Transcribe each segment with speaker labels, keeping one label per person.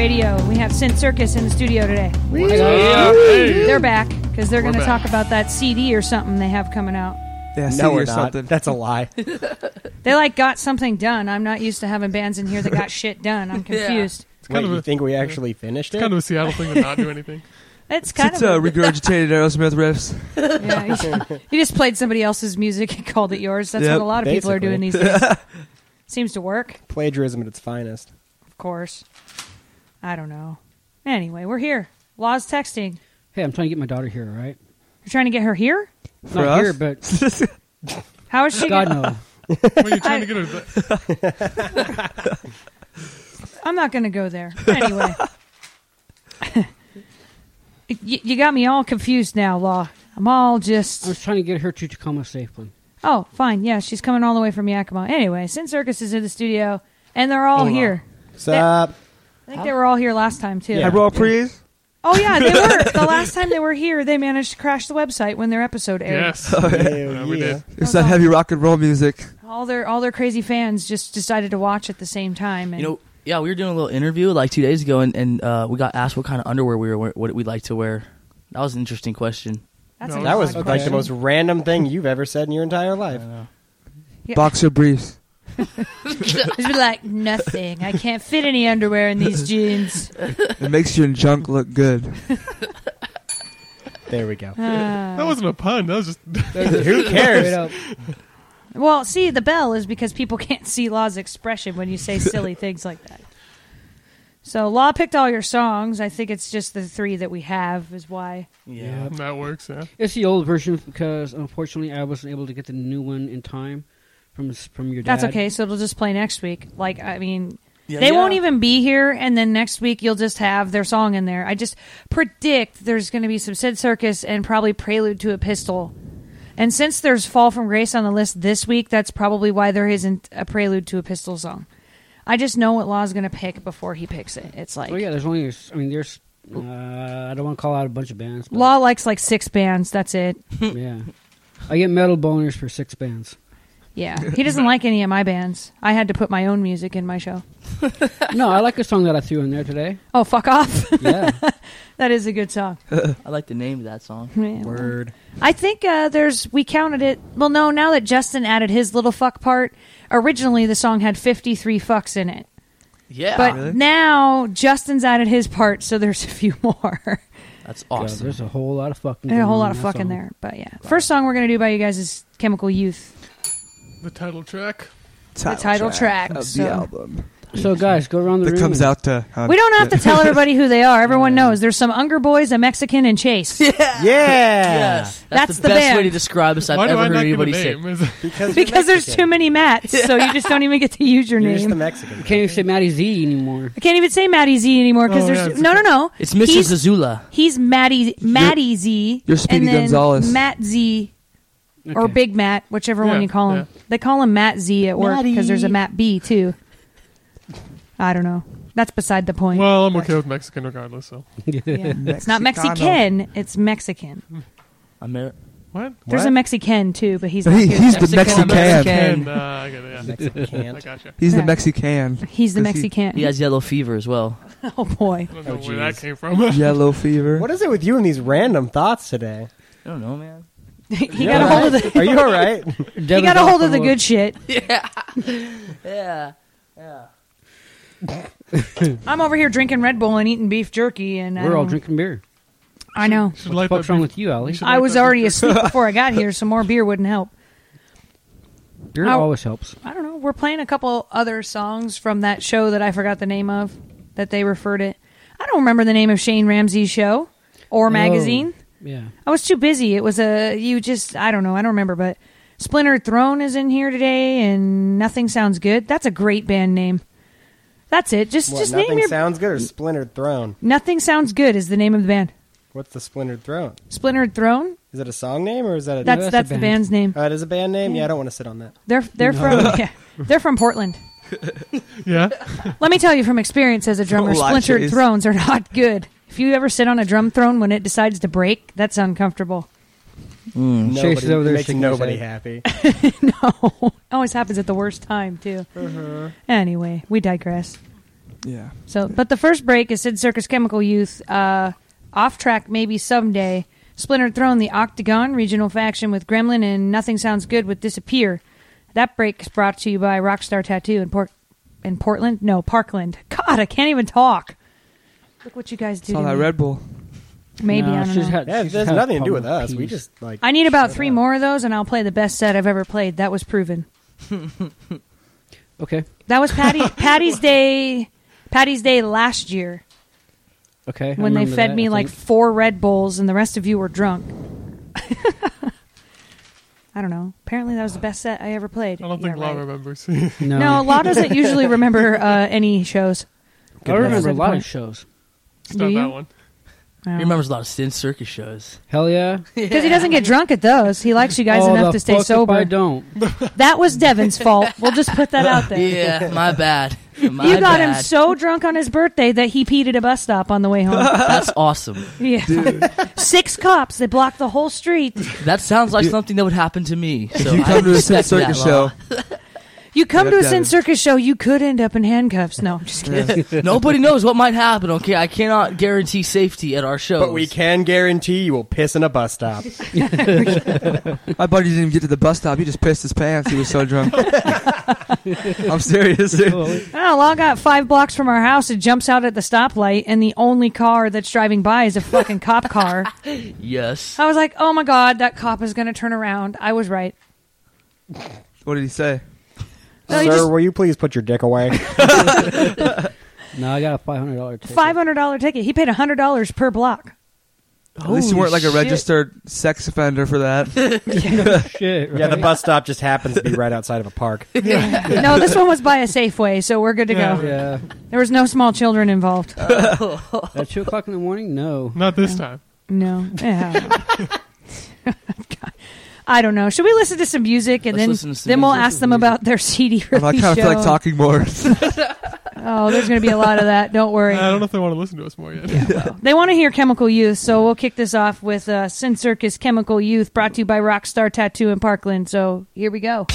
Speaker 1: Law Dogg Music Radio. We have Sin Circus in the studio today. They're back because they're going to talk about that CD or something they have coming out.
Speaker 2: Yeah,
Speaker 3: No,
Speaker 2: CD
Speaker 3: we're
Speaker 2: or
Speaker 3: not.
Speaker 2: something.
Speaker 3: That's a lie.
Speaker 1: They like got something done. I'm not used to having bands in here that got shit done. I'm confused.
Speaker 3: Wait,
Speaker 4: kind of
Speaker 3: you
Speaker 4: a-
Speaker 3: think we actually finished it?
Speaker 4: Kind of a Seattle thing to not do anything.
Speaker 1: It's kind
Speaker 2: It's
Speaker 1: of
Speaker 2: uh,
Speaker 1: a-
Speaker 2: regurgitated Aerosmith riffs.
Speaker 1: yeah, you, you just played somebody else's music and called it yours. That's
Speaker 2: Yep,
Speaker 1: what a lot of people are doing these days. Seems to work,
Speaker 3: Plagiarism at its finest.
Speaker 1: of course. I don't know. Anyway, we're here. Law's texting.
Speaker 5: Hey, I'm trying to get my daughter here, all right?
Speaker 1: You're trying to get her here?
Speaker 2: For
Speaker 5: Not
Speaker 2: us?
Speaker 5: here, but
Speaker 1: How is she?
Speaker 5: God
Speaker 1: gonna-
Speaker 5: no.
Speaker 4: What are you trying to get her?
Speaker 1: I'm not going to go there. Anyway. you, you got me all confused now, Law. I'm all just
Speaker 5: I
Speaker 1: just.
Speaker 5: was trying to get her to Tacoma safely.
Speaker 1: Oh, fine. Yeah, she's coming all the way from Yakima. Anyway, Sin Circus is in the studio, and they're all here.
Speaker 3: Sup?
Speaker 1: I think they were all here last time, too.
Speaker 3: Yeah.
Speaker 2: Hi, Raw Prees.
Speaker 1: Oh, yeah, they were. the last time they were here, they managed to crash the website when their episode aired.
Speaker 4: yes.
Speaker 3: Hell
Speaker 4: Yeah, we
Speaker 3: yeah.
Speaker 4: did.
Speaker 2: It's that heavy rock and roll music.
Speaker 1: All their all their crazy fans just decided to watch at the same time. And
Speaker 6: You know, yeah, we were doing a little interview like two days ago, and, and uh, we got asked what kind of underwear we were, what we'd like to wear. That was an interesting question.
Speaker 1: that's
Speaker 4: No,
Speaker 1: a
Speaker 3: That was
Speaker 1: odd
Speaker 3: like the
Speaker 1: question.
Speaker 3: most random thing you've ever said in your entire life.
Speaker 1: Yeah.
Speaker 2: Boxer briefs.
Speaker 1: Just be like nothing. I can't fit any underwear in these jeans.
Speaker 2: It makes your junk look good.
Speaker 3: There we go.
Speaker 1: Uh,
Speaker 4: That wasn't a pun. That was just.
Speaker 3: Who cares?
Speaker 1: Well, see, the bell is because people can't see Law's expression when you say silly things like that. So Law picked all your songs. I think it's just the three that we have is why.
Speaker 5: Yeah.
Speaker 4: that works. Yeah.
Speaker 5: It's the old version because unfortunately I wasn't able to get the new one in time from from your dad.
Speaker 1: That's okay. So it'll just play next week. Like I mean,
Speaker 6: Yeah,
Speaker 1: they
Speaker 6: yeah.
Speaker 1: won't even be here, and then next week you'll just have their song in there. I just predict there's going to be some Sin Circus and probably Prelude to a Pistol. And since there's Fall from Grace on the list this week, that's probably why there isn't a Prelude to a Pistol song. I just know what Law's going to pick before he picks it. It's like
Speaker 5: Oh yeah, there's only I mean there's uh, I don't want to call out a bunch of bands. But
Speaker 1: Law likes like six bands. That's it.
Speaker 5: yeah. I get metal boners for six bands.
Speaker 1: Yeah, he doesn't like any of my bands. I had to put my own music in my show.
Speaker 5: no, I like a song that I threw in there today.
Speaker 1: Oh, fuck off!
Speaker 5: Yeah.
Speaker 1: that is a good song.
Speaker 6: I like the name of that song.
Speaker 1: Yeah.
Speaker 3: Word.
Speaker 1: I think uh, there's we counted it. Well, no, now that Justin added his little fuck part, originally the song had 53 fucks in it,
Speaker 6: Yeah,
Speaker 1: but
Speaker 2: really?
Speaker 1: now Justin's added his part, so there's a few more.
Speaker 6: that's
Speaker 5: Yeah,
Speaker 6: awesome.
Speaker 5: there's a whole lot of fucking.
Speaker 1: There's a whole lot of
Speaker 5: in that
Speaker 1: fuck in
Speaker 5: song.
Speaker 1: there, but yeah. First song we're gonna do by you guys is Chemical Youth,
Speaker 4: The title track.
Speaker 1: the title track.
Speaker 2: of
Speaker 1: so-
Speaker 2: the album.
Speaker 5: So guys, go around the room.
Speaker 2: That
Speaker 5: room.
Speaker 2: comes out to. uh,
Speaker 1: We don't have to tell everybody who they are. Everyone knows. There's some Unger boys, a Mexican, and Chase.
Speaker 3: Yeah.
Speaker 6: Yes, that's,
Speaker 1: That's
Speaker 6: the,
Speaker 1: the
Speaker 6: best
Speaker 1: band.
Speaker 6: way to describe us I've
Speaker 4: Why
Speaker 6: ever heard
Speaker 4: not give a
Speaker 6: anybody say.
Speaker 4: name?
Speaker 3: Because,
Speaker 1: because there's too many Matts, so you just don't even get to use your
Speaker 3: You're just the
Speaker 1: name.
Speaker 3: Mexican.
Speaker 5: You can't even say Matty Z anymore.
Speaker 1: I can't even say Matty Z anymore because
Speaker 4: Oh,
Speaker 1: there's
Speaker 4: yeah,
Speaker 1: no, no, no.
Speaker 6: It's Mr.
Speaker 1: He's-
Speaker 6: Zazula.
Speaker 1: He's Matty Matty Z.
Speaker 2: you're Speedy
Speaker 1: and then
Speaker 2: Gonzalez.
Speaker 1: Matt Z or Big Matt, whichever one you call him.
Speaker 4: yeah.
Speaker 1: They call him Matt Z at work because there's a Matt B too. I don't know. That's beside the point.
Speaker 4: well, I'm okay with Mexican regardless. So
Speaker 1: yeah. It's not Mexican. It's Mexican.
Speaker 6: Amer-
Speaker 4: what?
Speaker 1: There's
Speaker 3: What?
Speaker 1: a Mexican too, but he's not
Speaker 2: He, he's the
Speaker 6: Mexican
Speaker 2: Mexican.
Speaker 6: American.
Speaker 4: Uh, I get it. Yeah.
Speaker 3: Mexican.
Speaker 4: I gotcha.
Speaker 2: He's the Mexican.
Speaker 1: He's the Mexican.
Speaker 6: he has yellow fever as well.
Speaker 1: oh boy.
Speaker 4: I don't know
Speaker 3: Oh,
Speaker 4: where that
Speaker 3: jeez.
Speaker 4: came from.
Speaker 2: Yellow fever.
Speaker 3: What is it with you and these random thoughts today?
Speaker 6: I don't know, man.
Speaker 1: he got a
Speaker 3: all
Speaker 1: hold of the
Speaker 3: Are you all right?
Speaker 1: he got a hold of the good shit.
Speaker 6: Yeah, yeah, yeah.
Speaker 1: I'm over here drinking Red Bull and eating beef jerky, and I
Speaker 5: We're all
Speaker 1: don't-
Speaker 5: drinking beer.
Speaker 1: I know.
Speaker 4: Should
Speaker 5: What
Speaker 4: light
Speaker 5: fuck's
Speaker 4: that
Speaker 5: wrong
Speaker 4: beef-
Speaker 5: with you, Ali?
Speaker 4: should
Speaker 1: I was already asleep before I got here, so more beer wouldn't help.
Speaker 5: Beer
Speaker 1: How-
Speaker 5: always helps.
Speaker 1: I don't know. We're playing a couple other songs from that show that I forgot the name of that they referred it. I don't remember the name of Shane Ramsey's show or oh. magazine.
Speaker 5: Yeah.
Speaker 1: I was too busy. It was a you just I don't know. I don't remember, but Splintered Throne is in here today, and Nothing Sounds Good. That's a great band name. That's it. Just
Speaker 3: What,
Speaker 1: just
Speaker 3: nothing
Speaker 1: name your
Speaker 3: sounds good or splintered throne?
Speaker 1: Nothing Sounds Good is the name of the band.
Speaker 3: What's the splintered throne?
Speaker 1: Splintered Throne.
Speaker 3: Is it a song name or is that a?
Speaker 1: That's
Speaker 5: that's a
Speaker 1: that's the
Speaker 5: band.
Speaker 1: band's name.
Speaker 3: Oh, it is a band name. Yeah, I don't want to sit on that.
Speaker 1: They're they're from yeah, they're from Portland.
Speaker 4: Yeah.
Speaker 1: Let me tell you from experience as a drummer, splintered thrones are not good. If you ever sit on a drum throne when it decides to break, that's uncomfortable.
Speaker 6: Mm.
Speaker 5: Chase
Speaker 3: Nobody,
Speaker 5: is over there
Speaker 3: makes
Speaker 5: shaking his
Speaker 3: nobody
Speaker 5: head.
Speaker 3: happy.
Speaker 1: no, always happens at the worst time too.
Speaker 3: Uh-huh.
Speaker 1: Anyway, we digress.
Speaker 2: Yeah.
Speaker 1: So, but the first break is Sin Circus Chemical Youth. Uh, off track, maybe someday. Splintered Throne, the Octagon regional faction with Gremlin and Nothing Sounds Good with Disappear. That break is brought to you by Rockstar Tattoo in Port in Portland. No, Parkland. God, I can't even talk. Look what you guys do.
Speaker 2: It's all
Speaker 1: to
Speaker 2: that
Speaker 1: me.
Speaker 2: Red Bull.
Speaker 1: Maybe
Speaker 5: No,
Speaker 1: I don't
Speaker 5: she's
Speaker 1: know.
Speaker 5: had-
Speaker 3: Yeah, it
Speaker 5: she's
Speaker 3: has
Speaker 5: had
Speaker 3: nothing to do with
Speaker 5: problem
Speaker 3: us. We
Speaker 5: peace.
Speaker 3: just like.
Speaker 1: I need about
Speaker 3: shut
Speaker 1: three
Speaker 3: up.
Speaker 1: more of those, and I'll play the best set I've ever played. That was proven.
Speaker 5: Okay.
Speaker 1: That was Patty Patty's Day. Patty's Day last year
Speaker 5: Okay. I
Speaker 1: when they
Speaker 5: remember
Speaker 1: fed
Speaker 5: that,
Speaker 1: me
Speaker 5: I
Speaker 1: like
Speaker 5: think.
Speaker 1: four Red Bulls, and the rest of you were drunk. I don't know. Apparently, that was the best set I ever played.
Speaker 4: I don't
Speaker 1: Yeah,
Speaker 4: think Law
Speaker 1: right.
Speaker 4: remembers.
Speaker 5: No.
Speaker 1: No, Law doesn't usually remember uh, any shows.
Speaker 5: I remember a lot
Speaker 1: point.
Speaker 5: of shows.
Speaker 4: Stop
Speaker 1: Do you?
Speaker 4: that one.
Speaker 1: Oh.
Speaker 6: He remembers a lot of Sin Circus shows.
Speaker 5: Hell yeah.
Speaker 1: Because he doesn't get drunk at those. He likes you guys
Speaker 5: oh,
Speaker 1: enough
Speaker 5: the
Speaker 1: to stay
Speaker 5: fuck if
Speaker 1: sober.
Speaker 5: I don't.
Speaker 1: That was Devin's fault. We'll just put that out there.
Speaker 6: Yeah, my bad. My
Speaker 1: you got him
Speaker 6: bad.
Speaker 1: so drunk on his birthday that he peed at a bus stop on the way home.
Speaker 6: That's awesome.
Speaker 1: yeah. Six cops. They blocked the whole street.
Speaker 6: That sounds like something that would happen to me. So
Speaker 2: you
Speaker 6: I
Speaker 2: come to a Sin
Speaker 6: respect that
Speaker 2: Circus
Speaker 6: law.
Speaker 2: show,
Speaker 1: You come
Speaker 2: Yep,
Speaker 1: to a
Speaker 2: Devin.
Speaker 1: Sin Circus show, you could end up in handcuffs. No, I'm just kidding.
Speaker 6: Nobody knows what might happen. Okay, I cannot guarantee safety at our shows.
Speaker 3: But we can guarantee you will piss in a bus stop.
Speaker 2: my buddy didn't even get to the bus stop. He just pissed his pants. He was so drunk. I'm serious. dude.
Speaker 1: I don't got five blocks from our house. It jumps out at the stoplight, and the only car that's driving by is a fucking cop car.
Speaker 6: Yes.
Speaker 1: I was like, oh my god, that cop is going to turn around. I was right.
Speaker 2: What did he say?
Speaker 1: No,
Speaker 3: Sir,
Speaker 1: just-
Speaker 3: will you please put your dick away?
Speaker 5: No, I got a five hundred dollar ticket.
Speaker 1: Five hundred dollar ticket. He paid hundred dollars per block.
Speaker 2: At least you weren't like a registered sex offender for that.
Speaker 5: shit. Right?
Speaker 3: yeah, the bus stop just happens to be right outside of a park.
Speaker 1: no, this one was by a Safeway, so we're good to
Speaker 4: Yeah.
Speaker 1: go.
Speaker 5: Yeah.
Speaker 1: There was no small children involved. Oh.
Speaker 5: At two o'clock in the morning? No.
Speaker 4: Not this time.
Speaker 1: No. Yeah. God. I don't know. Should we listen to some music and
Speaker 6: Let's
Speaker 1: then
Speaker 6: some
Speaker 1: then we'll ask them about their CD
Speaker 2: I kind of feel like talking more.
Speaker 1: Oh, there's going to be a lot of that. Don't worry.
Speaker 4: I don't know if they want to listen to us more yet.
Speaker 1: They want to hear Chemical Youth, so we'll kick this off with uh, Sin Circus Chemical Youth, brought to you by Rockstar Tattoo in Parkland. So here we go.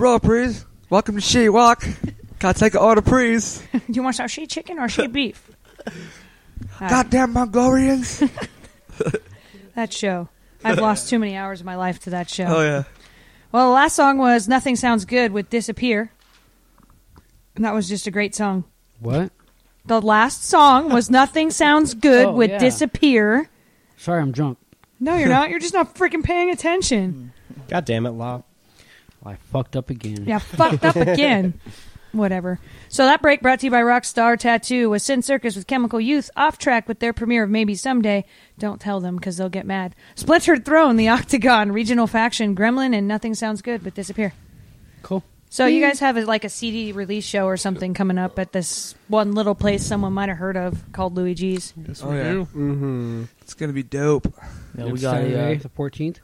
Speaker 5: Right.
Speaker 2: Hello, please. Welcome to She Walk. Can I take an order, please?
Speaker 1: Do you want to some she chicken or she beef?
Speaker 2: Goddamn Mongolians.
Speaker 1: that show. I've lost too many hours of my life to that show.
Speaker 2: Oh, yeah.
Speaker 1: Well, the last song was "Nothing Sounds Good" with "Disappear," and that was just a great song.
Speaker 5: What?
Speaker 1: The last song was "Nothing Sounds Good"
Speaker 5: Oh,
Speaker 1: with
Speaker 5: yeah.
Speaker 1: "Disappear."
Speaker 5: Sorry, I'm drunk.
Speaker 1: No, you're not. You're just not freaking paying attention.
Speaker 3: God damn it, Law.
Speaker 5: I fucked up again.
Speaker 1: Yeah, fucked up again. Whatever. So that break brought to you by Rockstar Tattoo was Sin Circus with Chemical Youth off track with their premiere of Maybe Someday. Don't tell them because they'll get mad. Splintered Throne, The Octagon, Regional Faction, Gremlin, and Nothing Sounds Good but Disappear.
Speaker 5: Cool.
Speaker 1: So you guys have a, like a CD release show or something coming up at this one little place someone might have heard of called Louie G's.
Speaker 4: Yes,
Speaker 2: Oh,
Speaker 4: we
Speaker 2: yeah.
Speaker 4: do.
Speaker 3: Mm-hmm.
Speaker 2: It's going to be dope.
Speaker 6: Yeah, we got
Speaker 5: Saturday,
Speaker 6: a, uh,
Speaker 5: the 14th.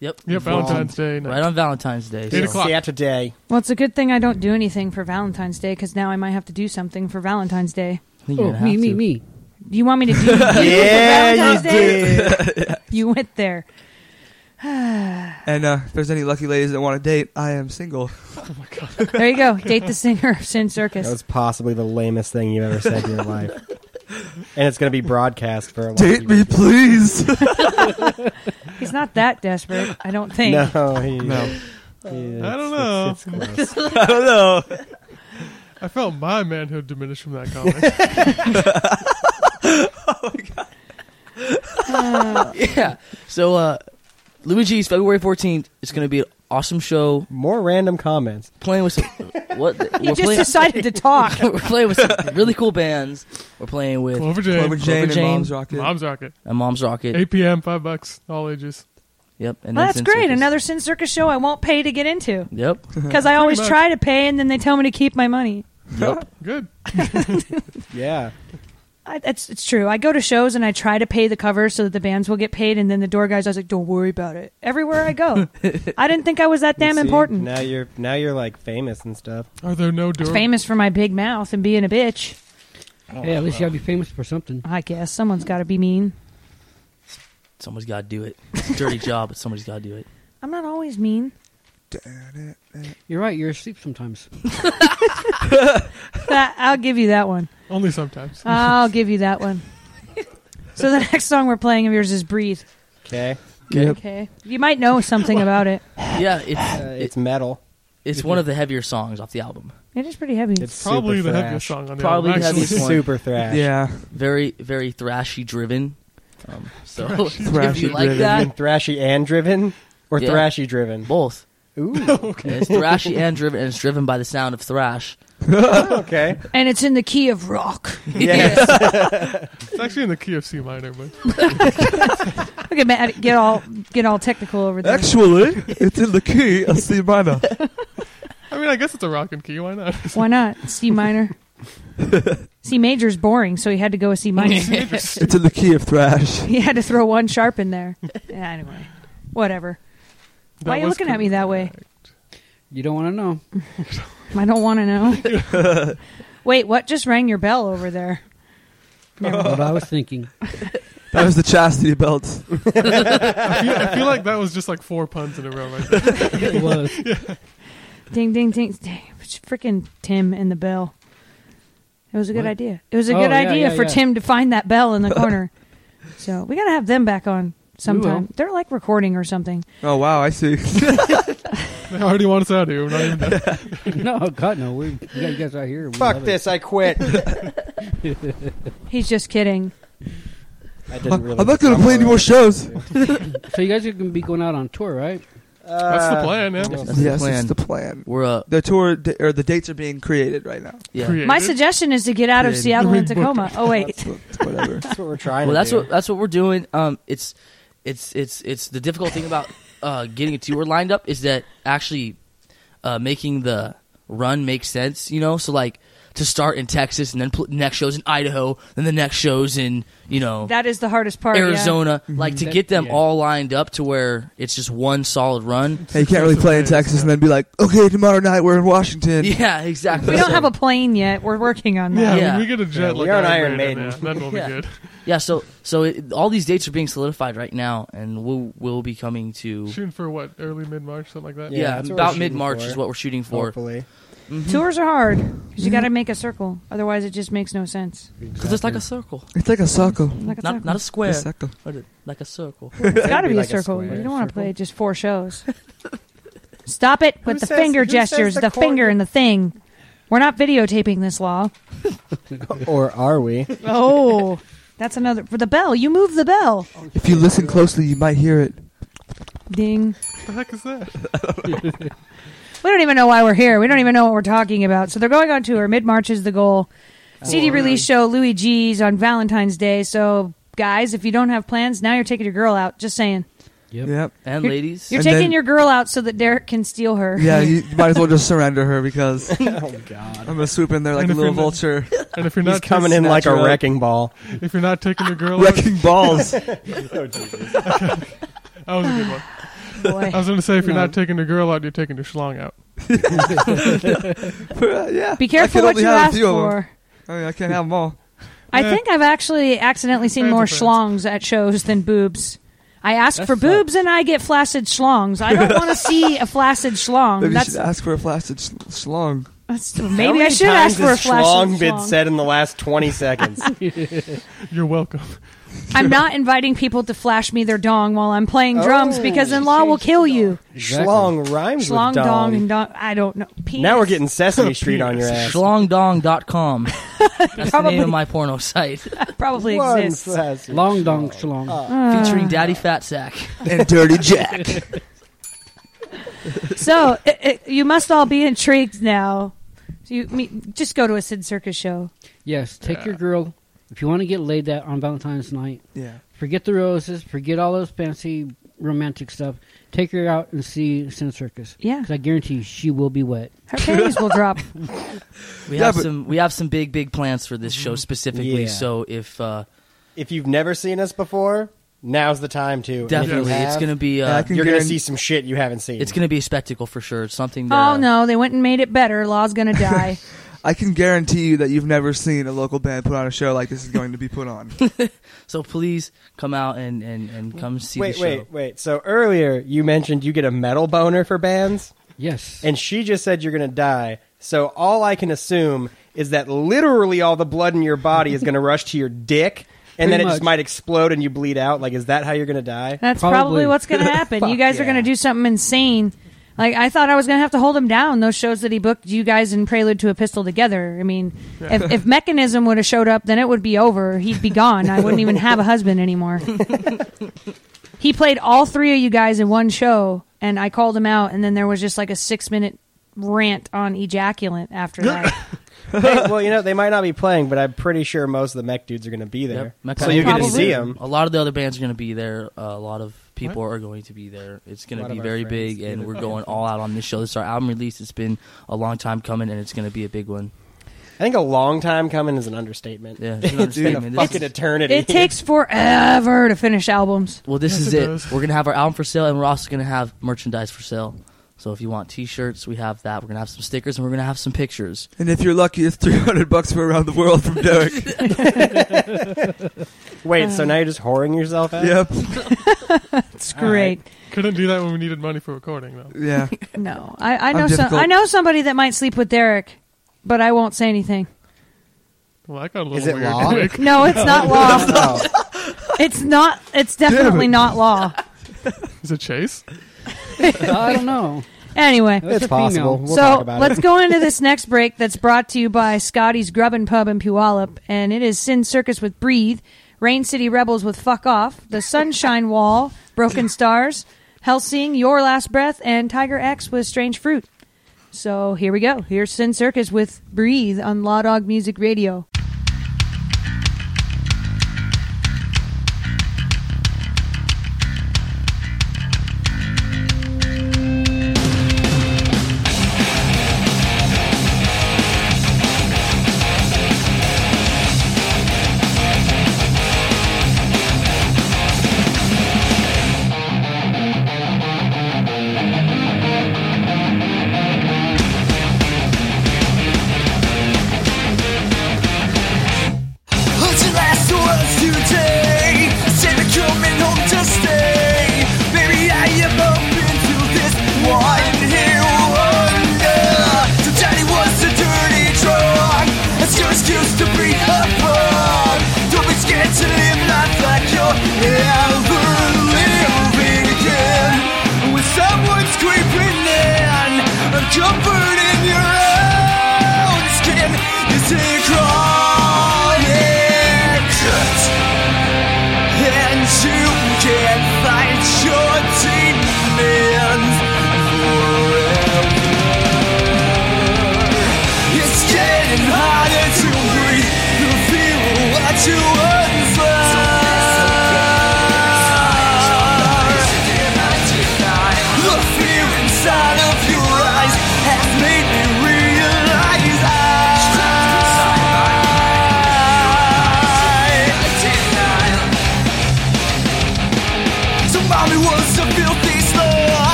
Speaker 6: Yep.
Speaker 4: Yep, Valentine's Day. night.
Speaker 6: Right on Valentine's Day.
Speaker 4: Eight
Speaker 6: so-
Speaker 4: o'clock.
Speaker 3: See ya today.
Speaker 1: Well, it's a good thing I don't do anything for Valentine's Day because now I might have to do something for Valentine's Day.
Speaker 6: I think you're
Speaker 5: Oh,
Speaker 6: gonna
Speaker 5: me,
Speaker 6: have
Speaker 5: me,
Speaker 6: to.
Speaker 5: me.
Speaker 1: Do you want me to do you
Speaker 3: Yeah,
Speaker 1: for
Speaker 3: you
Speaker 1: Valentine's Day? You went there.
Speaker 2: And uh, if there's any lucky ladies that want to date, I am single.
Speaker 1: There you go. Date the singer of Sin Circus.
Speaker 3: That was possibly the lamest thing you've ever said in your life. And it's going to be broadcast for a lot
Speaker 2: Date
Speaker 3: of
Speaker 2: me,
Speaker 3: people.
Speaker 2: please.
Speaker 1: He's not that desperate, I don't think.
Speaker 3: No, he,
Speaker 2: no.
Speaker 3: he-
Speaker 4: I don't know.
Speaker 3: It's, it's close.
Speaker 2: I don't know.
Speaker 4: I felt my manhood diminish from that comment. Oh my god.
Speaker 6: Yeah. So, uh, Louie G's February 14th. It's going to be an awesome show.
Speaker 3: More random comments.
Speaker 6: Playing with some, what?
Speaker 1: You
Speaker 6: we're
Speaker 1: just
Speaker 6: playing,
Speaker 1: decided to talk.
Speaker 6: we're playing with some really cool bands. We're playing with
Speaker 4: Clover Jane,
Speaker 2: Clover Jane and
Speaker 6: Jane.
Speaker 2: Mom's Rocket.
Speaker 4: Mom's Rocket.
Speaker 6: and Mom's Rocket.
Speaker 4: 8 p.m., 5 bucks, all ages.
Speaker 6: Yep. And
Speaker 1: Well, that's
Speaker 6: Sin
Speaker 1: great.
Speaker 6: Circus.
Speaker 1: Another Sin Circus show I won't pay to get into
Speaker 6: Yep.
Speaker 1: because I always
Speaker 4: much.
Speaker 1: try to pay and then they tell me to keep my money.
Speaker 6: Yep.
Speaker 4: Good.
Speaker 3: Yeah.
Speaker 1: I, it's it's true. I go to shows and I try to pay the cover so that the bands will get paid, and then the door guys I was like, "Don't worry about it." Everywhere I go, I didn't think I was that damn
Speaker 3: See,
Speaker 1: important.
Speaker 3: Now you're now you're like famous and stuff.
Speaker 4: Are there no door?
Speaker 1: Famous for my big mouth and being a bitch.
Speaker 5: Hey, at least you gotta be famous for something.
Speaker 1: I guess someone's got to be mean.
Speaker 6: Someone's got to do it. It's a dirty job, but somebody's got to do it.
Speaker 1: I'm not always mean.
Speaker 5: You're right. You're asleep sometimes.
Speaker 1: That, I'll give you that one.
Speaker 4: Only sometimes.
Speaker 1: I'll give you that one. So the next song we're playing of yours is "Breathe."
Speaker 3: Okay.
Speaker 1: Okay, you might know something about it.
Speaker 6: Yeah, it's
Speaker 3: Uh, it's metal.
Speaker 6: it's one of the heavier songs off the album.
Speaker 1: It is pretty heavy.
Speaker 3: It's
Speaker 4: Probably
Speaker 3: super
Speaker 4: the
Speaker 3: thrash.
Speaker 4: heaviest song on the
Speaker 6: Probably
Speaker 4: album.
Speaker 6: the
Speaker 4: actually.
Speaker 6: heaviest one.
Speaker 3: Super thrash.
Speaker 2: Yeah.
Speaker 6: Very very thrashy driven. Um, so if you
Speaker 2: Thrashy
Speaker 6: like
Speaker 2: driven.
Speaker 6: that,
Speaker 3: And thrashy and driven, or
Speaker 6: Yeah.
Speaker 3: thrashy driven.
Speaker 6: both.
Speaker 3: Ooh.
Speaker 6: And it's thrashy and driven, and it's driven by the sound of thrash.
Speaker 3: okay.
Speaker 1: and it's in the key of rock.
Speaker 3: Yes.
Speaker 4: It's actually in the key of C minor, but
Speaker 1: Look at Matt get all get all technical over there.
Speaker 2: Actually, it's in the key of C minor.
Speaker 4: I mean, I guess it's a rockin' key. Why not?
Speaker 1: Why not C minor? C major's boring, so he had to go with C minor.
Speaker 2: It's in the key of thrash.
Speaker 1: he had to throw one sharp in there. Yeah, anyway, whatever.
Speaker 4: That
Speaker 1: Why are you
Speaker 4: was
Speaker 1: looking at me that way?
Speaker 5: You don't want to know.
Speaker 1: I don't want to know. Wait, what just rang your bell over there? Never mind.
Speaker 5: what I was thinking.
Speaker 2: That was the chastity belt.
Speaker 4: I feel, I feel like that was just like four puns in a row right there.
Speaker 5: It was.
Speaker 1: Ding, ding, ding. ding. Freaking Tim and the bell. It was a good
Speaker 5: What?
Speaker 1: idea. It was a
Speaker 5: Oh,
Speaker 1: good
Speaker 5: yeah,
Speaker 1: idea
Speaker 5: yeah,
Speaker 1: for
Speaker 5: yeah.
Speaker 1: Tim to find that bell in the corner. so we got to have them back on sometime. They're like recording or something.
Speaker 2: Oh wow, I see.
Speaker 4: They already want us out of here. We're not even done.
Speaker 5: no, God, no. We, we got you guys out here. We
Speaker 3: Fuck
Speaker 5: love it.
Speaker 3: this. I quit.
Speaker 1: He's just kidding.
Speaker 3: I didn't really.
Speaker 2: I'm not gonna play any more shows.
Speaker 5: So you guys are going to be going out on tour, right?
Speaker 4: That's the plan, yeah.
Speaker 6: That's the
Speaker 2: yes,
Speaker 6: plan.
Speaker 2: it's the plan.
Speaker 6: We're uh,
Speaker 2: The tour d- or the dates are being created right now.
Speaker 6: yeah.
Speaker 4: Created.
Speaker 1: My suggestion is to get out of
Speaker 2: Created.
Speaker 1: Seattle and Tacoma. Oh wait,
Speaker 2: That's what- whatever.
Speaker 3: That's what we're trying
Speaker 6: Well,
Speaker 3: to
Speaker 6: that's
Speaker 3: do.
Speaker 6: what that's what we're doing. Um, it's it's it's it's the difficult thing about uh getting a tour lined up is that actually uh making the run make sense. You know, so like to start in Texas, and then pl- next shows in Idaho, then the next shows in you know
Speaker 1: That is the hardest part. yeah.
Speaker 6: Arizona. Mm-hmm. Like to
Speaker 5: That-
Speaker 6: get them
Speaker 5: yeah.
Speaker 6: all lined up to where it's just one solid run.
Speaker 2: Hey, you can't really play in Texas and then be like, okay, tomorrow night we're in Washington.
Speaker 6: Yeah, exactly.
Speaker 1: We don't
Speaker 6: So-
Speaker 1: have a plane yet. We're working on
Speaker 4: Yeah,
Speaker 1: that.
Speaker 6: Yeah.
Speaker 4: when we get a jet
Speaker 3: Yeah,
Speaker 4: like
Speaker 3: we are an Iron
Speaker 4: Maiden,
Speaker 3: Maiden.
Speaker 4: yeah, then we'll
Speaker 6: Yeah.
Speaker 4: be good.
Speaker 6: Yeah, so so it, all these dates are being solidified right now, and we'll we'll be coming to
Speaker 4: Shooting for what? Early mid March, something like that.
Speaker 3: Yeah,
Speaker 6: yeah,
Speaker 3: that's what we're
Speaker 6: about mid March is what we're shooting for.
Speaker 3: Hopefully. Mm-hmm.
Speaker 1: Tours are hard because you mm-hmm. got to make a circle. Otherwise, it just makes no sense.
Speaker 6: Because it's like a circle,
Speaker 2: It's like a circle.
Speaker 1: Like a
Speaker 6: not
Speaker 1: circle.
Speaker 6: not a square,
Speaker 2: A circle.
Speaker 6: like a circle.
Speaker 1: it's got to
Speaker 3: Be
Speaker 1: be,
Speaker 3: like
Speaker 1: a
Speaker 3: a
Speaker 1: circle.
Speaker 3: square
Speaker 1: you don't want to play just four shows. Stop it with
Speaker 3: Who
Speaker 1: the
Speaker 3: says-
Speaker 1: finger gestures,
Speaker 3: the
Speaker 1: the, finger and the thing. We're not videotaping this law.
Speaker 3: Or are we?
Speaker 1: Oh, that's another for the bell. You move the bell.
Speaker 2: If you listen closely, you might hear it.
Speaker 1: Ding.
Speaker 4: What the heck is that?
Speaker 1: We don't even know why we're here. We don't even know what we're talking about. So they're going on tour. Mid March is the goal. Oh, CD release show Louie G's on Valentine's Day. So guys, if you don't have plans, now you're taking your girl out. Just saying.
Speaker 5: Yep.
Speaker 2: Yep.
Speaker 6: And
Speaker 1: You're-
Speaker 6: ladies,
Speaker 1: You're
Speaker 2: And
Speaker 1: taking
Speaker 2: then-
Speaker 1: your girl out so that Derek can steal her.
Speaker 2: Yeah, you, you might as well just surrender her because I'm
Speaker 3: oh God.
Speaker 2: gonna swoop in there like
Speaker 4: And
Speaker 2: a
Speaker 4: if
Speaker 2: little
Speaker 4: you're not-
Speaker 2: vulture,
Speaker 4: And if you're
Speaker 3: He's
Speaker 4: not
Speaker 3: coming in like a
Speaker 2: her up.
Speaker 3: wrecking ball.
Speaker 4: if you're not taking your girl, out,
Speaker 2: wrecking balls.
Speaker 4: Oh, that was a good one.
Speaker 1: Boy.
Speaker 4: I was going to say if you're
Speaker 5: No.
Speaker 4: not taking your girl out, you're taking your schlong out.
Speaker 2: yeah.
Speaker 1: Be careful what you ask
Speaker 2: few of 'em.
Speaker 1: for.
Speaker 2: I mean, I can't have them all.
Speaker 1: I
Speaker 4: Yeah.
Speaker 1: think I've actually accidentally seen
Speaker 4: Friends
Speaker 1: more
Speaker 4: are friends.
Speaker 1: schlongs at shows than boobs. I ask
Speaker 5: That
Speaker 1: for
Speaker 5: sucks.
Speaker 1: boobs and I get flaccid schlongs. I don't want to see a flaccid schlong.
Speaker 2: Maybe you
Speaker 1: That's,
Speaker 2: should ask for a flaccid sh- schlong.
Speaker 1: that's
Speaker 3: How
Speaker 1: maybe I
Speaker 3: many
Speaker 1: should
Speaker 3: times
Speaker 1: ask for a
Speaker 3: has
Speaker 1: flaccid
Speaker 3: schlong been said in the last 20 seconds.
Speaker 4: You're welcome.
Speaker 1: I'm not inviting people to flash me their dong while I'm playing drums
Speaker 3: Oh,
Speaker 1: because in law will kill you.
Speaker 5: Exactly.
Speaker 3: Schlong rhymes
Speaker 1: Schlong,
Speaker 3: with
Speaker 1: dong,
Speaker 3: dong.
Speaker 1: and dong. I don't know. Penis.
Speaker 3: Now we're getting Sesame Street on your ass.
Speaker 6: schlongdong.com. That's the
Speaker 1: Probably-
Speaker 6: name of my porno site,
Speaker 1: probably
Speaker 3: One
Speaker 1: exists.
Speaker 3: Sesame
Speaker 5: Long dong shalong.
Speaker 1: Uh,
Speaker 6: featuring Daddy Fat Sack.
Speaker 2: and Dirty Jack.
Speaker 1: So it, it, you must all be intrigued now. So you me, just go to a Sin Circus show.
Speaker 5: Yes, take your girl. If you want to get laid that on Valentine's night,
Speaker 2: yeah.
Speaker 5: forget the roses, forget all those fancy romantic stuff. Take her out and see Sin Circus.
Speaker 1: Yeah,
Speaker 5: Because I guarantee you she will be wet.
Speaker 1: her panties will drop.
Speaker 6: We
Speaker 2: Yeah,
Speaker 6: have
Speaker 2: but-
Speaker 6: some we have some big big plans for this show specifically.
Speaker 3: Yeah.
Speaker 6: So if uh,
Speaker 3: If you've never seen us before, now's the time to. And if you
Speaker 6: definitely it's
Speaker 3: have,
Speaker 6: gonna be
Speaker 2: Yeah, I
Speaker 6: uh,
Speaker 2: can
Speaker 3: You're going to
Speaker 2: guarantee-
Speaker 3: see some shit you haven't seen.
Speaker 6: it's gonna be a spectacle for sure. It's something that
Speaker 1: Oh no, they went and made it better. Law's gonna die.
Speaker 2: I can guarantee you that you've never seen a local band put on a show like this is going to be put on.
Speaker 6: So please come out and and, and come see
Speaker 3: wait,
Speaker 6: the show.
Speaker 3: wait, wait. So earlier you mentioned you get a metal boner for bands,
Speaker 5: Yes.
Speaker 3: and she just said you're going to die. So all I can assume is that literally all the blood in your body is going to rush to your dick, and then
Speaker 5: Pretty
Speaker 3: it just might explode and you bleed out. Like, is that how you're going to die?
Speaker 1: That's
Speaker 5: Probably.
Speaker 1: probably, what's gonna happen. you
Speaker 3: Fuck
Speaker 1: guys are
Speaker 3: yeah.
Speaker 1: gonna do something insane. Like I thought I was gonna have to hold him down. Those shows that he booked, you guys and Prelude to a Pistol together. I mean, if, if Mechanism would have showed up, then it would be over. He'd be gone. I wouldn't even have a husband anymore. he played all three of you guys in one show, and I called him out, and then there was just like a six minute rant on ejaculant after that.
Speaker 3: hey, well, you know they might not be playing, but I'm pretty sure most of the mech dudes are going to be there.
Speaker 6: Yep.
Speaker 3: So you're going to see
Speaker 6: there.
Speaker 3: them.
Speaker 6: A lot of the other bands are going to be there. Uh, a lot of people are going to be there. It's going to be very
Speaker 3: friends
Speaker 6: big, and we're going all out on this show. This is our album release. It's been a long time coming, and it's going to be a big one.
Speaker 3: I think a long time coming is an understatement.
Speaker 6: Yeah, it's an
Speaker 3: It's been a
Speaker 6: understatement. This
Speaker 3: fucking
Speaker 6: is-
Speaker 3: eternity.
Speaker 1: it takes forever to finish albums.
Speaker 6: well, this
Speaker 4: Yes,
Speaker 6: is
Speaker 4: it
Speaker 6: it. We're going to have our album for sale, and we're also going to have merchandise for sale. So if you want T-shirts, we have that. We're going to have some stickers, and we're going to have some pictures.
Speaker 2: and if you're lucky, it's 300 bucks for around the world from Derek.
Speaker 3: Wait, so now you're just whoring yourself out?
Speaker 2: yep.
Speaker 1: It's great.
Speaker 4: Couldn't do that when we needed money for recording, though.
Speaker 2: Yeah.
Speaker 1: No, I, I
Speaker 2: I'm
Speaker 1: know some,
Speaker 2: difficult.
Speaker 1: I know somebody that might sleep with Derek, but I won't say anything.
Speaker 4: Well, that got a little
Speaker 3: Is it
Speaker 4: weird.
Speaker 3: law?
Speaker 4: quick.
Speaker 1: No, it's not law.
Speaker 3: Oh.
Speaker 1: It's not. It's definitely not law.
Speaker 4: Is it Chase?
Speaker 5: I don't know.
Speaker 1: Anyway,
Speaker 3: It's
Speaker 5: a
Speaker 3: possible.
Speaker 5: female.
Speaker 3: We'll talk
Speaker 1: so
Speaker 3: about
Speaker 1: let's
Speaker 3: it.
Speaker 1: go into this next break that's brought to you by Scotty's Grub and Pub in Puyallup, and it is Sin Circus with Breathe, Rain City Rebels with Fuck Off, The Sunshine Wall, Broken Stars, Helsing, Your Last Breath, and Tiger X with Strange Fruit. So here we go. Here's Sin Circus with Breathe on Law Dogg Music Radio.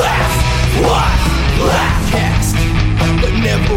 Speaker 7: Blast!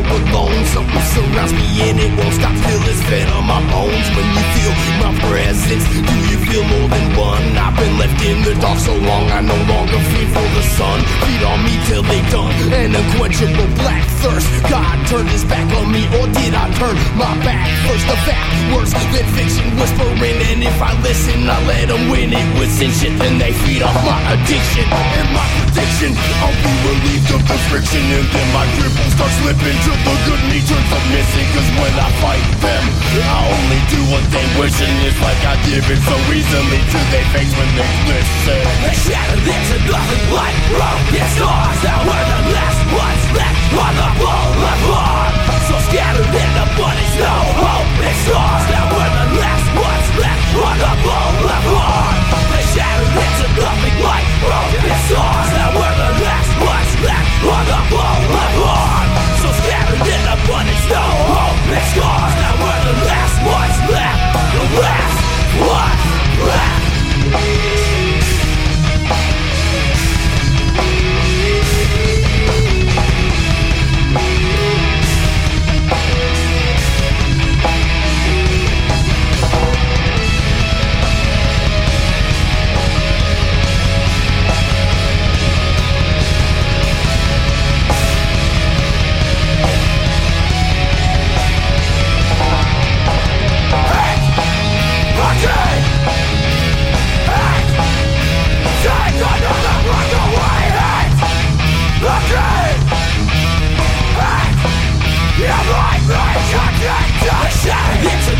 Speaker 7: alone Something surrounds me and it won't stop till it's fed on my bones. When you feel my presence, do you feel more than one? I've been left in the dark so long I no longer feed for the sun. Feed on me till they done, an unquenchable black thirst. God turned his back on me or did I turn my back? First? The fact worse than fiction whispering. And if I listen I let them win. It with sin shit Then they feed off my addiction. And my prediction I'll be relieved of the friction. And then my grip will start slipping. to till the good turns to missing. Cause when I fight them, I only do what they wish, and it's like I give it so easily to their face when they listen. They shattered into nothing like broken stars that were the last ones left on the boulevard. So scattered in the bunny snow, hope and stars that were the last ones left on the boulevard. They shattered into nothing like broken stars that were the last ones left on the boulevard. The bunny snow, hope and stars that were the last ones left, the last ones left.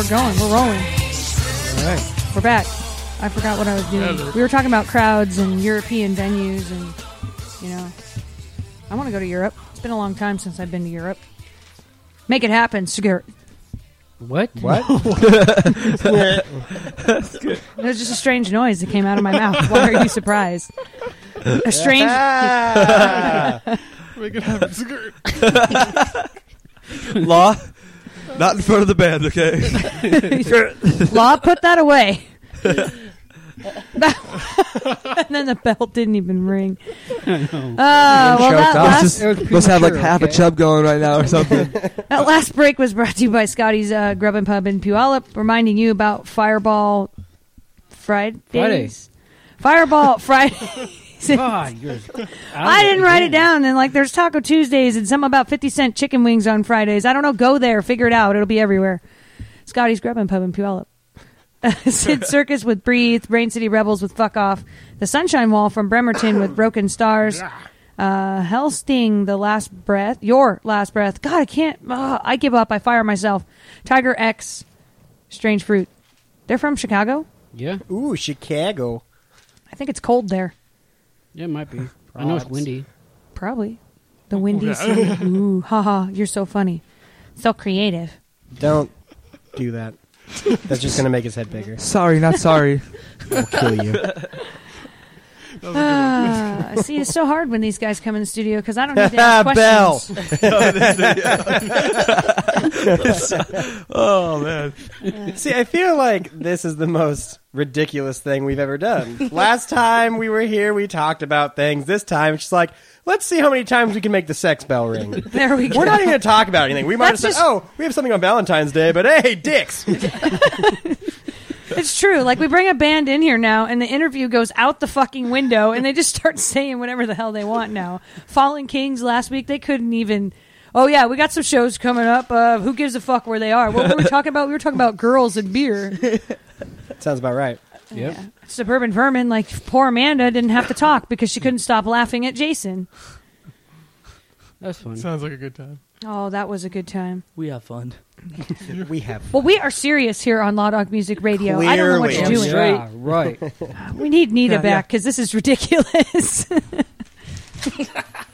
Speaker 1: We're, we're going. We're rolling.
Speaker 3: All right.
Speaker 1: We're back. I forgot what I was doing.
Speaker 4: Yeah,
Speaker 1: we were talking about crowds and European venues, and you know, I want to go to Europe. It's been a long time since I've been to Europe. Make it happen, Sigur.
Speaker 5: What?
Speaker 3: What?
Speaker 1: It was just a strange noise that came out of my mouth. Why are you surprised? A strange.
Speaker 3: Ah.
Speaker 4: Make it happen. Skirt.
Speaker 2: Law, not in front of the band, okay?
Speaker 1: Law, put that away. and then the bell didn't even ring. Uh, well, that last,
Speaker 5: off.
Speaker 2: Just-
Speaker 5: It was
Speaker 2: must have like
Speaker 5: premature,
Speaker 2: half a chub going right now or something.
Speaker 1: that last break was brought to you by Scotty's uh, Grub and Pub in Puyallup, reminding you about Fireball Fridays.
Speaker 5: Friday.
Speaker 1: Fireball Friday.
Speaker 5: God, you're
Speaker 1: I didn't write it down. And like, there's Taco Tuesdays and some about 50 cent chicken wings on Fridays. I don't know. Go there, figure it out. It'll be everywhere. Scotty's Grub and Pub in Puyallup. Sin Circus with Breathe, Rain City Rebels with Fuck Off, The Sunshine Wall from Bremerton with Broken Stars, uh, Helsing, The Last Breath, Your Last Breath. God, I can't. ugh, I give up. I fire myself. Tiger X, Strange Fruit. They're from Chicago.
Speaker 5: Yeah,
Speaker 3: Ooh, Chicago.
Speaker 1: I think it's cold there.
Speaker 5: Yeah, it might be. I know it's windy.
Speaker 1: Probably. The Windy City. Ooh, haha, you're so funny. So creative.
Speaker 3: Don't do that. That's just gonna make his head bigger.
Speaker 2: sorry, not sorry.
Speaker 3: I'll kill you.
Speaker 1: Ah, see, it's so hard when these guys come in the studio because I don't need to ask
Speaker 3: Bell.
Speaker 1: questions.
Speaker 2: Oh man,
Speaker 3: See, I feel like this is the most ridiculous thing we've ever done. Last time we were here, we talked about things. This time, it's just like, let's see how many times we can make the sex bell ring.
Speaker 1: There we go.
Speaker 3: We're not even going to talk about anything. We might
Speaker 1: That's
Speaker 3: have said,
Speaker 1: just-
Speaker 3: oh, we have something on Valentine's Day, but hey, dicks.
Speaker 1: It's true. Like we bring a band in here now, and the interview goes out the fucking window, and they just start saying whatever the hell they want now. Fallen Kings last week, they couldn't even. Oh yeah, we got some shows coming up. Uh, who gives a fuck where they are? What were we talking about? We were talking about girls and beer.
Speaker 3: Sounds about right.
Speaker 5: Yep.
Speaker 1: Suburban Vermin, like poor Amanda, didn't have to talk because she couldn't stop laughing at Jason.
Speaker 5: That's fun.
Speaker 4: Sounds like a good time.
Speaker 1: Oh, that was a good time.
Speaker 6: We have fun.
Speaker 3: We have.
Speaker 1: Well, we are serious here on Law Dogg Music Radio. I don't know what you're
Speaker 3: Clearly.
Speaker 1: doing.
Speaker 5: Yeah, right.
Speaker 1: We need Nita
Speaker 2: Yeah,
Speaker 1: back because this is ridiculous.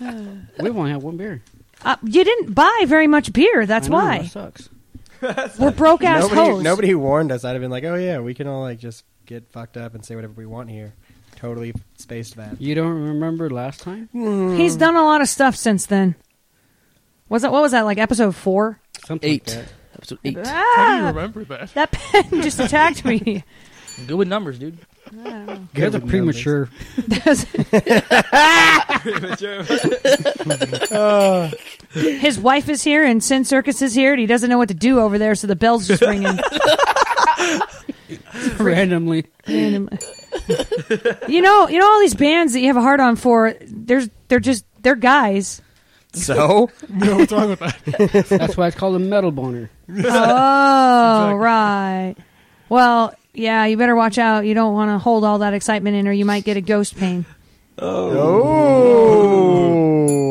Speaker 5: We've only had one beer.
Speaker 1: uh, you didn't buy very much beer. That's
Speaker 5: I know,
Speaker 1: why
Speaker 5: That sucks.
Speaker 1: We're broke ass
Speaker 3: Nobody,
Speaker 1: hoes.
Speaker 3: nobody warned us. I'd have been like, oh yeah, we can all like just get fucked up and say whatever we want here. Totally spaced that.
Speaker 5: You don't remember last time?
Speaker 1: He's done a lot of stuff since then. Was that what was that like episode four?
Speaker 5: Something
Speaker 6: Eight.
Speaker 5: like that.
Speaker 6: Episode eight.
Speaker 4: How do you
Speaker 1: Ah,
Speaker 4: remember that?
Speaker 1: that pen just attacked me.
Speaker 6: Good with numbers, dude.
Speaker 5: You're the premature.
Speaker 1: His wife is here and Sin Circus is here, and he doesn't know what to do over there, so the bell's just ringing.
Speaker 5: randomly.
Speaker 1: And, you know, you know all these bands that you have a hard on for. There's, they're just they're guys.
Speaker 3: So
Speaker 4: No, what's wrong with that?
Speaker 5: That's why it's called a metal boner.
Speaker 1: Oh, right. Well, yeah, you better watch out. You don't want to hold all that excitement in, or you might get a ghost pain.
Speaker 3: oh,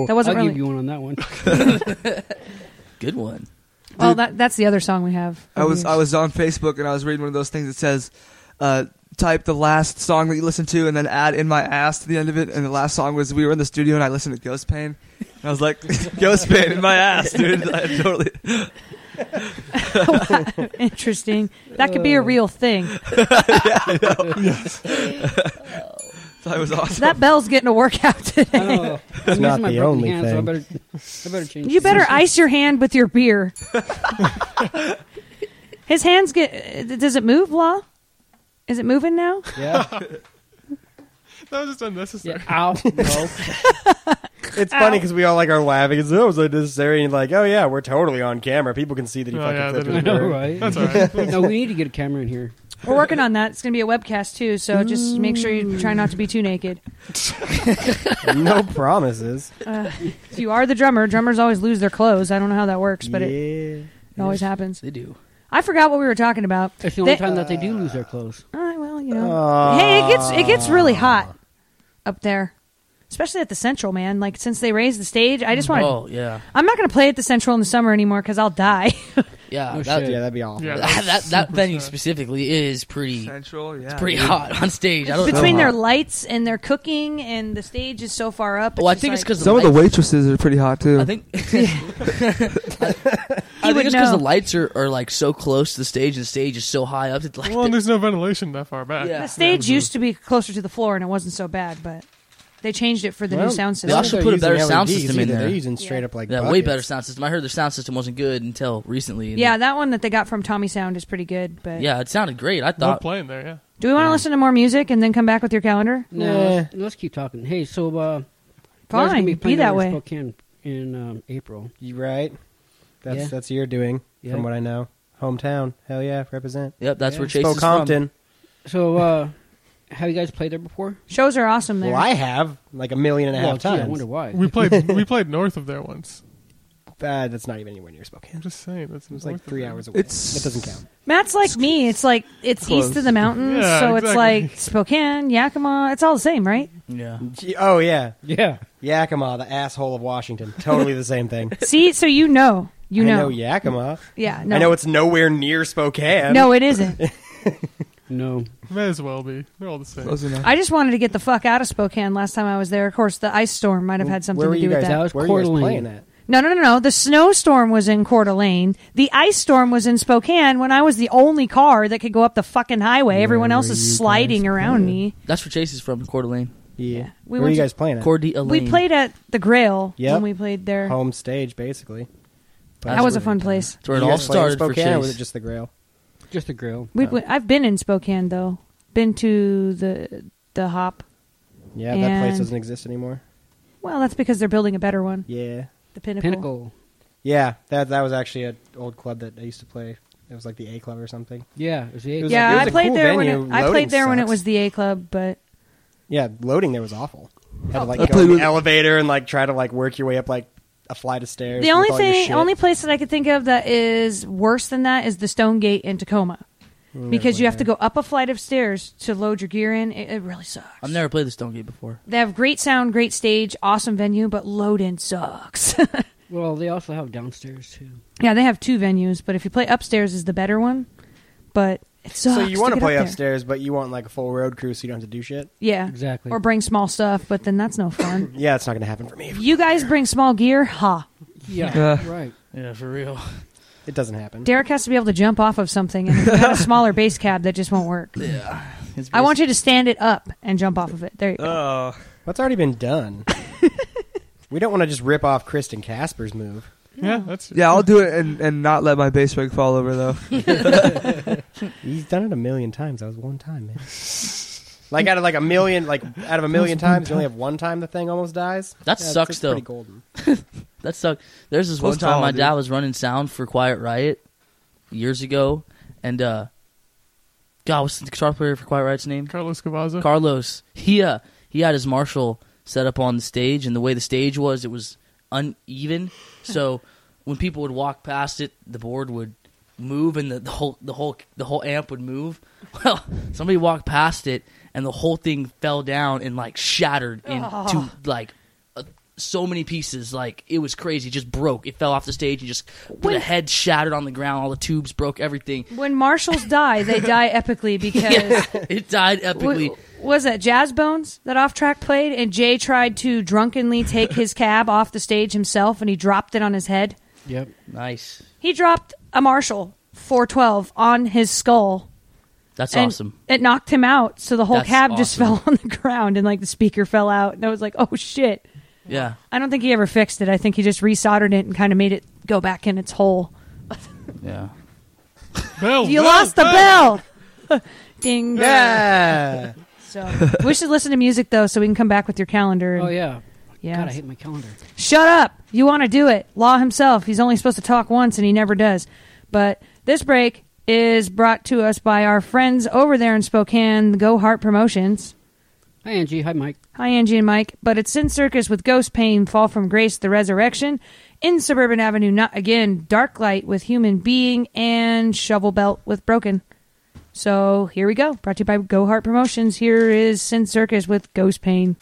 Speaker 1: That wasn't
Speaker 5: I'll
Speaker 1: wasn't
Speaker 5: give
Speaker 1: really.
Speaker 5: you one on that one.
Speaker 6: Good one.
Speaker 1: Well, that that's the other song we have.
Speaker 2: I was I was on Facebook and I was reading one of those things that says, uh, type the last song that you listen to and then add in my ass to the end of it. And the last song was we were in the studio and I listened to Ghost Pain. And I was like, Ghost Pain in my ass, dude. I totally.
Speaker 1: interesting. That could be a real thing.
Speaker 2: That was awesome.
Speaker 1: That bell's getting a workout today.
Speaker 5: Oh, I'm
Speaker 3: not the only
Speaker 5: hand, so I
Speaker 3: thing.
Speaker 5: better, I better change.
Speaker 1: You better ice your hand with your beer. His hands get. Does it move, Law? Is it moving now?
Speaker 3: yeah.
Speaker 4: That was just unnecessary.
Speaker 5: Yeah, ow. No.
Speaker 3: It's funny because we all like are laughing. Oh, it's oh, was unnecessary. And like, oh yeah, we're totally on camera. People can see that he
Speaker 4: Oh,
Speaker 3: fucking
Speaker 4: yeah,
Speaker 3: flipped
Speaker 4: that
Speaker 3: his
Speaker 5: I know, right?
Speaker 4: That's all right.
Speaker 5: no, we need to get a camera in here.
Speaker 1: We're working on that. It's going to be a webcast too, so mm. just make sure you try not to be too naked.
Speaker 3: no promises.
Speaker 1: Uh, if you are the drummer, drummers always lose their clothes. I don't know how that works, but
Speaker 3: yeah.
Speaker 1: it, it always happens.
Speaker 6: They do.
Speaker 1: I forgot what we were talking about.
Speaker 5: It's the only
Speaker 1: They-
Speaker 5: time that they do lose their clothes.
Speaker 1: All right, well, you know.
Speaker 3: Aw.
Speaker 1: hey, it gets it gets really ah. hot up there, especially at the Central, man. Like since they raised the stage, I just want to.
Speaker 6: Oh yeah,
Speaker 1: I'm not going to play at the Central in the summer anymore because I'll die.
Speaker 6: yeah.
Speaker 5: Oh,
Speaker 6: that,
Speaker 5: shit.
Speaker 3: Yeah, that'd be awful.
Speaker 4: Yeah,
Speaker 6: that, that, that venue
Speaker 4: sad.
Speaker 6: specifically is pretty
Speaker 2: Central, yeah.
Speaker 6: It's pretty
Speaker 2: dude.
Speaker 6: hot on stage. I don't
Speaker 1: Between
Speaker 6: know.
Speaker 1: their lights and their cooking, and the stage is so far up.
Speaker 6: Well, I
Speaker 1: just
Speaker 6: think it's because
Speaker 2: Some of the waitresses are pretty hot too.
Speaker 6: I think I, I
Speaker 1: would
Speaker 6: think it's because
Speaker 1: know.
Speaker 6: the lights are, are like so close to the stage, and the stage is so high up. It's like
Speaker 4: Well, and there's no ventilation that far back.
Speaker 6: Yeah.
Speaker 1: the stage used to be closer to the floor, and it wasn't so bad, but they changed it for the
Speaker 3: Well,
Speaker 1: new sound
Speaker 6: They
Speaker 1: system.
Speaker 6: also
Speaker 3: They're
Speaker 6: put a better sound
Speaker 3: LEDs
Speaker 6: system in there.
Speaker 3: They're using straight up like
Speaker 6: yeah, way
Speaker 3: buckets.
Speaker 6: better sound system. I heard their sound system wasn't good until recently. and
Speaker 1: yeah, that one that they got from Tommy Sound is pretty good. But
Speaker 6: yeah, it sounded great. I
Speaker 4: Love
Speaker 6: thought
Speaker 4: playing there, yeah.
Speaker 1: do we want to listen to more music and then come back with your calendar?
Speaker 5: No,
Speaker 3: Yeah.
Speaker 5: let's, let's keep talking. Hey, so uh, you guys gonna
Speaker 1: Fine,
Speaker 5: be,
Speaker 1: be
Speaker 5: playing
Speaker 1: that
Speaker 5: over
Speaker 1: way.
Speaker 5: Spokane in um, April.
Speaker 3: You right? That's
Speaker 5: Yeah.
Speaker 3: that's your doing,
Speaker 5: Yeah.
Speaker 3: from what I know. Hometown, hell yeah, represent.
Speaker 6: Yep, that's
Speaker 5: Yeah.
Speaker 6: where Chase is from.
Speaker 3: Spokompton.
Speaker 5: So, uh, have you guys played there before?
Speaker 1: Shows are awesome there.
Speaker 3: Well, I have like a million and a half
Speaker 5: well, gee,
Speaker 3: times.
Speaker 5: I wonder why.
Speaker 4: We played we played north of there once.
Speaker 3: Uh, that's not even anywhere near Spokane.
Speaker 4: I'm
Speaker 3: Spokane.
Speaker 4: just saying that's
Speaker 3: It was like three hours away.
Speaker 2: It's-
Speaker 3: that doesn't count.
Speaker 1: Matt's like me. It's like it's
Speaker 2: Close.
Speaker 1: east of the mountains,
Speaker 4: Yeah,
Speaker 1: so it's
Speaker 4: exactly.
Speaker 1: like Spokane, Yakima. It's all the same, right?
Speaker 6: Yeah,
Speaker 3: Gee, Oh yeah,
Speaker 5: yeah.
Speaker 3: Yakima, the asshole of Washington. Totally the same thing.
Speaker 1: See, so you know, you
Speaker 3: I
Speaker 1: know,
Speaker 3: know Yakima.
Speaker 1: yeah. No,
Speaker 3: I know it's nowhere near Spokane.
Speaker 1: no, it isn't.
Speaker 5: No.
Speaker 4: May as well be. They're all the same.
Speaker 2: Close enough.
Speaker 1: I just wanted to get the fuck out of Spokane last time I was there. Of course, the ice storm might have had something
Speaker 3: Where were
Speaker 1: to
Speaker 3: you
Speaker 1: do with
Speaker 3: guys?
Speaker 1: that.
Speaker 5: That was
Speaker 3: where were you guys
Speaker 5: Coeur d'Alene.
Speaker 3: playing at?
Speaker 1: No, no, no, no. The snowstorm was in Coeur d'Alene. The ice storm was in Spokane when I was the only car that could go up the fucking highway. Everyone else is sliding around me.
Speaker 6: that's where Chase is from. Coeur d'Alene.
Speaker 3: Yeah.
Speaker 1: We
Speaker 3: Where were
Speaker 1: went
Speaker 3: you
Speaker 1: to-
Speaker 3: guys playing at?
Speaker 6: Coeur d'Alene.
Speaker 1: We played at the Grail
Speaker 3: Yep.
Speaker 1: when we played there.
Speaker 3: Home stage, basically.
Speaker 1: that was a fun place.
Speaker 6: That's where it
Speaker 3: You
Speaker 6: all
Speaker 3: guys played in
Speaker 6: started for
Speaker 3: Spokane, or was
Speaker 6: Chase.
Speaker 3: it just the Grail?
Speaker 5: Just a grill.
Speaker 1: We have I've been in Spokane though. Been to the the Hop.
Speaker 3: Yeah, that place
Speaker 1: And-
Speaker 3: doesn't exist anymore.
Speaker 1: Well, that's because they're building a better one.
Speaker 3: Yeah.
Speaker 1: The Pinnacle.
Speaker 5: Pinnacle.
Speaker 3: Yeah, that that was actually an old club that I used to play. It was like the A Club or something.
Speaker 5: Yeah. It was the
Speaker 3: It was
Speaker 1: Yeah,
Speaker 3: like- it
Speaker 1: I
Speaker 3: was a
Speaker 1: played
Speaker 3: cool
Speaker 1: there when it, I
Speaker 3: Loading
Speaker 1: played there when it
Speaker 3: sucks.
Speaker 1: was the A Club, but
Speaker 3: Yeah, loading there was awful. Had to oh. like
Speaker 2: I
Speaker 3: go
Speaker 2: played
Speaker 3: in the
Speaker 2: with-
Speaker 3: elevator and like try to like work your way up like a flight of stairs.
Speaker 1: the only thing, only place that I could think of that is worse than that is the Stone Gate in Tacoma. because you have to go up a flight of stairs to load your gear in. It, it really sucks.
Speaker 6: I've never played the Stone Gate before.
Speaker 1: They have great sound, great stage, awesome venue, but load in sucks.
Speaker 5: Well, they also have downstairs too.
Speaker 1: yeah, they have two venues, but if you play upstairs, is the better one. But it sucks.
Speaker 3: So you want
Speaker 1: to
Speaker 3: to play
Speaker 1: up there.
Speaker 3: upstairs, but you want like a full road crew, so you don't have to do shit.
Speaker 1: Yeah,
Speaker 5: Exactly.
Speaker 1: or bring small stuff, but then that's no fun.
Speaker 3: Yeah, it's not going to happen for me.
Speaker 1: you guys bring small gear, ha.
Speaker 5: yeah,
Speaker 2: Yeah.
Speaker 5: right.
Speaker 6: Yeah, for real.
Speaker 3: It doesn't happen.
Speaker 1: Derek has to be able to jump off of something, and if you have a smaller bass cab, that just won't work.
Speaker 6: Yeah. It's
Speaker 1: I want you to stand it up and jump off of it. There you go.
Speaker 2: Oh,
Speaker 3: That's already been done. we don't want to just rip off Kristen Casper's move.
Speaker 4: Yeah, that's
Speaker 2: yeah. I'll do it and, and not let my bass rig fall over though.
Speaker 3: He's done it a million times. That was one time, man. like out of like a million, like out of a million times, you only have one time the thing almost dies.
Speaker 6: That
Speaker 3: Yeah, it's-
Speaker 6: sucks,
Speaker 3: it's
Speaker 6: though.
Speaker 3: Pretty golden.
Speaker 6: That sucked. There's this
Speaker 2: Close
Speaker 6: one time
Speaker 2: call,
Speaker 6: my
Speaker 2: dude.
Speaker 6: dad was running sound for Quiet Riot years ago, and uh, God, what's the guitar player for Quiet Riot's name?
Speaker 4: Carlos Cavazo.
Speaker 6: Carlos. He uh, he had his Marshall set up on the stage, and the way the stage was, it was uneven. So when people would walk past it, the board would move, and the, the whole the whole the whole amp would move. Well, somebody walked past it, and the whole thing fell down and like shattered into like. uh, So many pieces, like it was crazy. It just broke. It fell off the stage and just the
Speaker 1: When-
Speaker 6: head shattered on the ground. All the tubes broke. Everything.
Speaker 1: When Marshalls die, they die epically because
Speaker 6: Yeah, it died epically.
Speaker 1: Wa- was that Jazz Bones that off track played, and Jay tried to drunkenly take his cab off the stage himself, and he dropped it on his head.
Speaker 5: Yep.
Speaker 6: Nice.
Speaker 1: He dropped a Marshall 412 on his skull.
Speaker 6: That's
Speaker 1: and
Speaker 6: awesome.
Speaker 1: It knocked him out, so the whole
Speaker 6: That's
Speaker 1: cab just
Speaker 6: awesome.
Speaker 1: fell on the ground, and like the speaker fell out, and I was like, "Oh shit!"
Speaker 6: Yeah.
Speaker 1: I don't think he ever fixed it. I think he just resoldered it and kind of made it go back in its hole.
Speaker 6: Yeah.
Speaker 4: Bell,
Speaker 1: You
Speaker 4: bell,
Speaker 1: lost the bell. Ding.
Speaker 3: Yeah.
Speaker 1: So we should listen to music though, so we can come back with your calendar. And,
Speaker 5: Oh yeah.
Speaker 1: yeah.
Speaker 5: God, I hate my calendar.
Speaker 1: Shut up. You want to do it. Law himself. He's only supposed to talk once and he never does. But this break is brought to us by our friends over there in Spokane, the Go Heart Promotions.
Speaker 5: Hi Angie. Hi Mike.
Speaker 1: Hi, Angie and Mike. But it's Sin Circus with Ghost Pain, Fall from Grace, The Resurrection, in Suburban Avenue, not again, Dark Light with Human Being, and Shovel Belt with Broken. So here we go. Brought to you by Go Heart Promotions. Here is Sin Circus with Ghost Pain.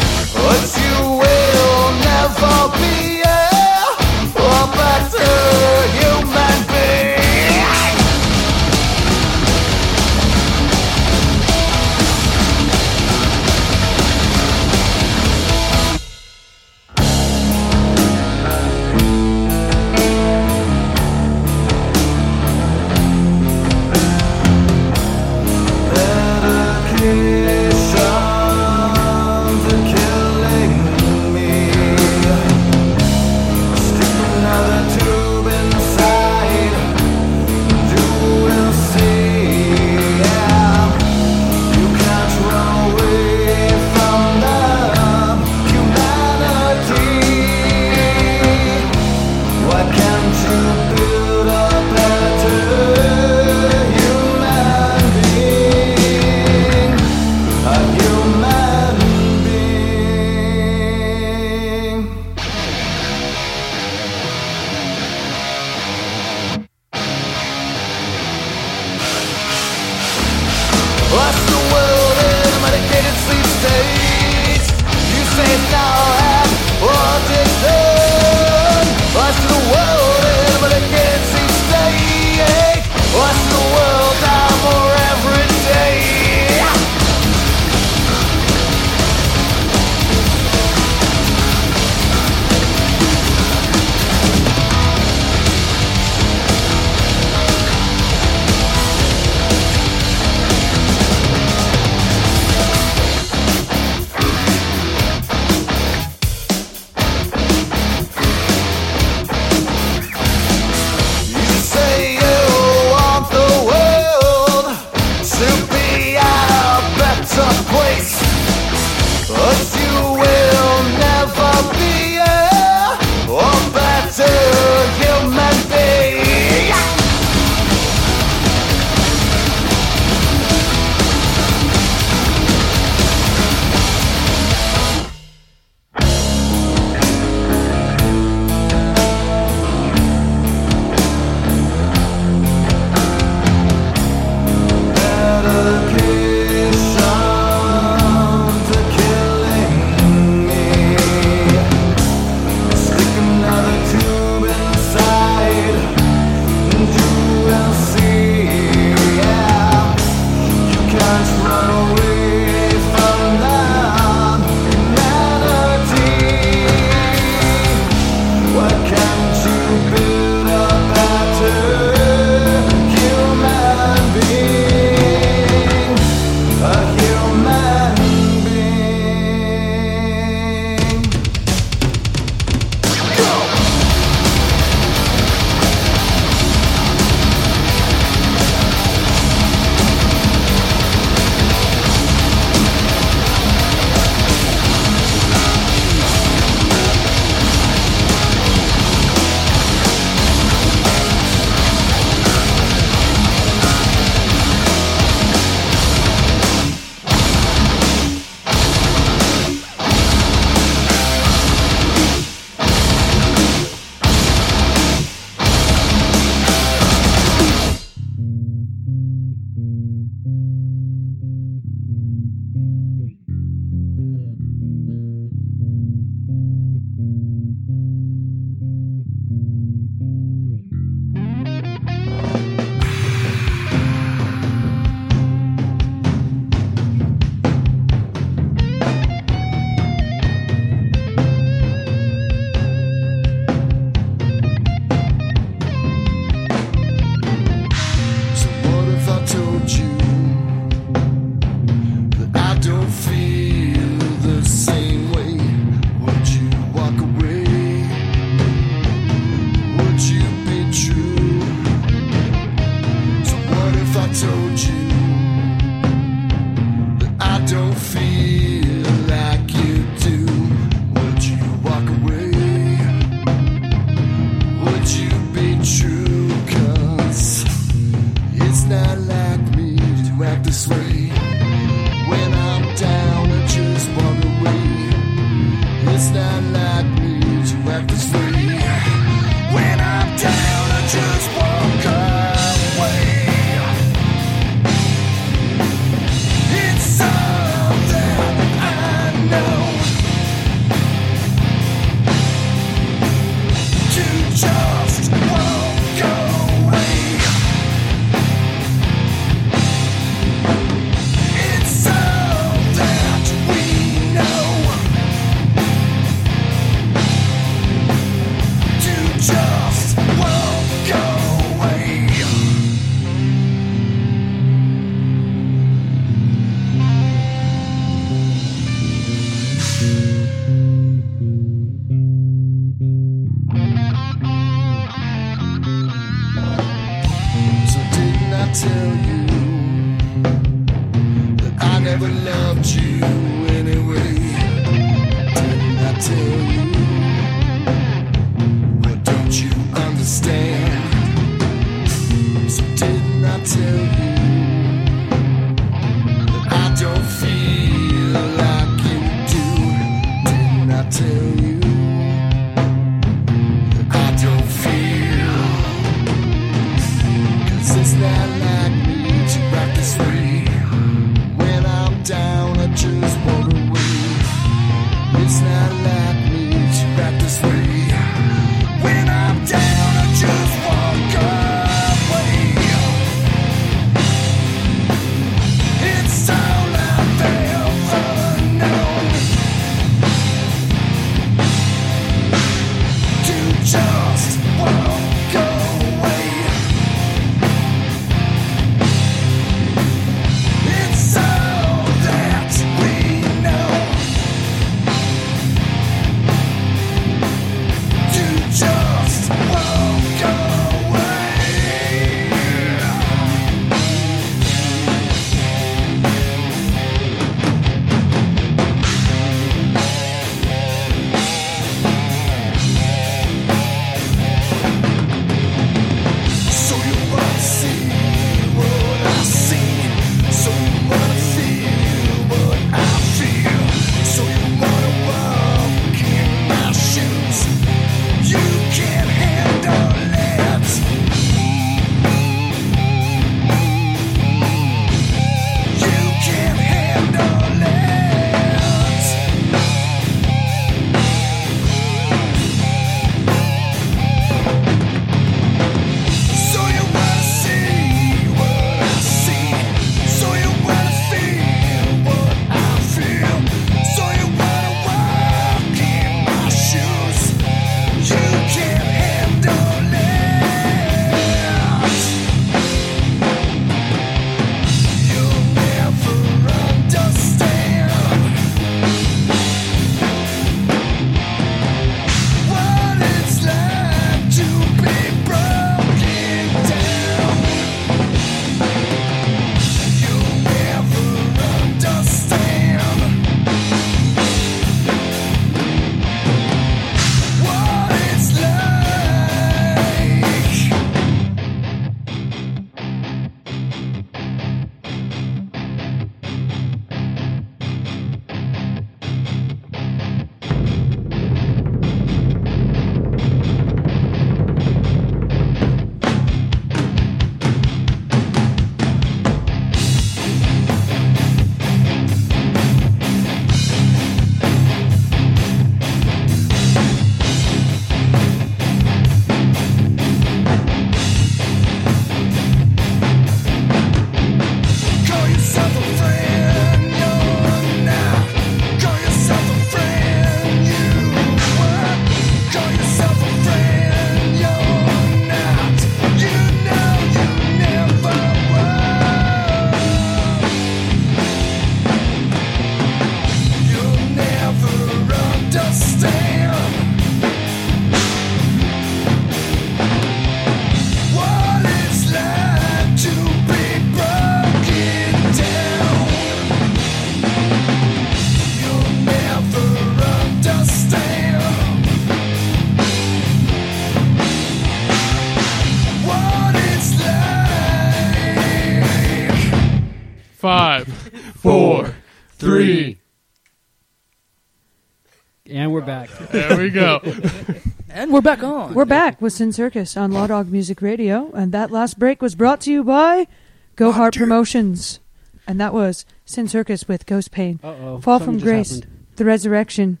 Speaker 5: We're back
Speaker 6: on.
Speaker 1: We're back with Sin Circus on Law Dogg Music Radio, and that last break was brought to you by Go Heart Promotions, and that was Sin Circus with Ghost Pain,
Speaker 5: Uh oh.
Speaker 1: Fall from Grace, The Resurrection,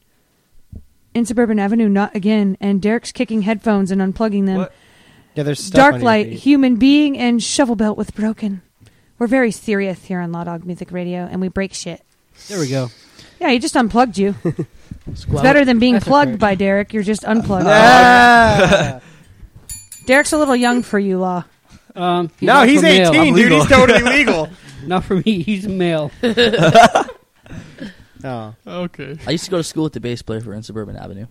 Speaker 1: In Suburban Avenue, Not Again, and Derek's kicking headphones and unplugging them.
Speaker 2: What?
Speaker 3: Yeah, there's stuff
Speaker 1: Dark
Speaker 3: your
Speaker 1: Light,
Speaker 3: feet.
Speaker 1: Human Being, and Shovel Belt with Broken. We're very serious here on Law Dogg Music Radio, and we break shit.
Speaker 5: There we go.
Speaker 1: Yeah, he just unplugged you. It's better than being
Speaker 5: That's
Speaker 1: plugged by Derek. You're just unplugged.
Speaker 3: Ah!
Speaker 1: Derek's a little young for you, Law.
Speaker 5: Um,
Speaker 3: no, he's
Speaker 5: for male.
Speaker 3: 18, dude. He's totally legal.
Speaker 5: Not for me. He's male.
Speaker 3: Oh.
Speaker 4: Okay.
Speaker 6: I used to go to school with the bass player for In Suburban Avenue.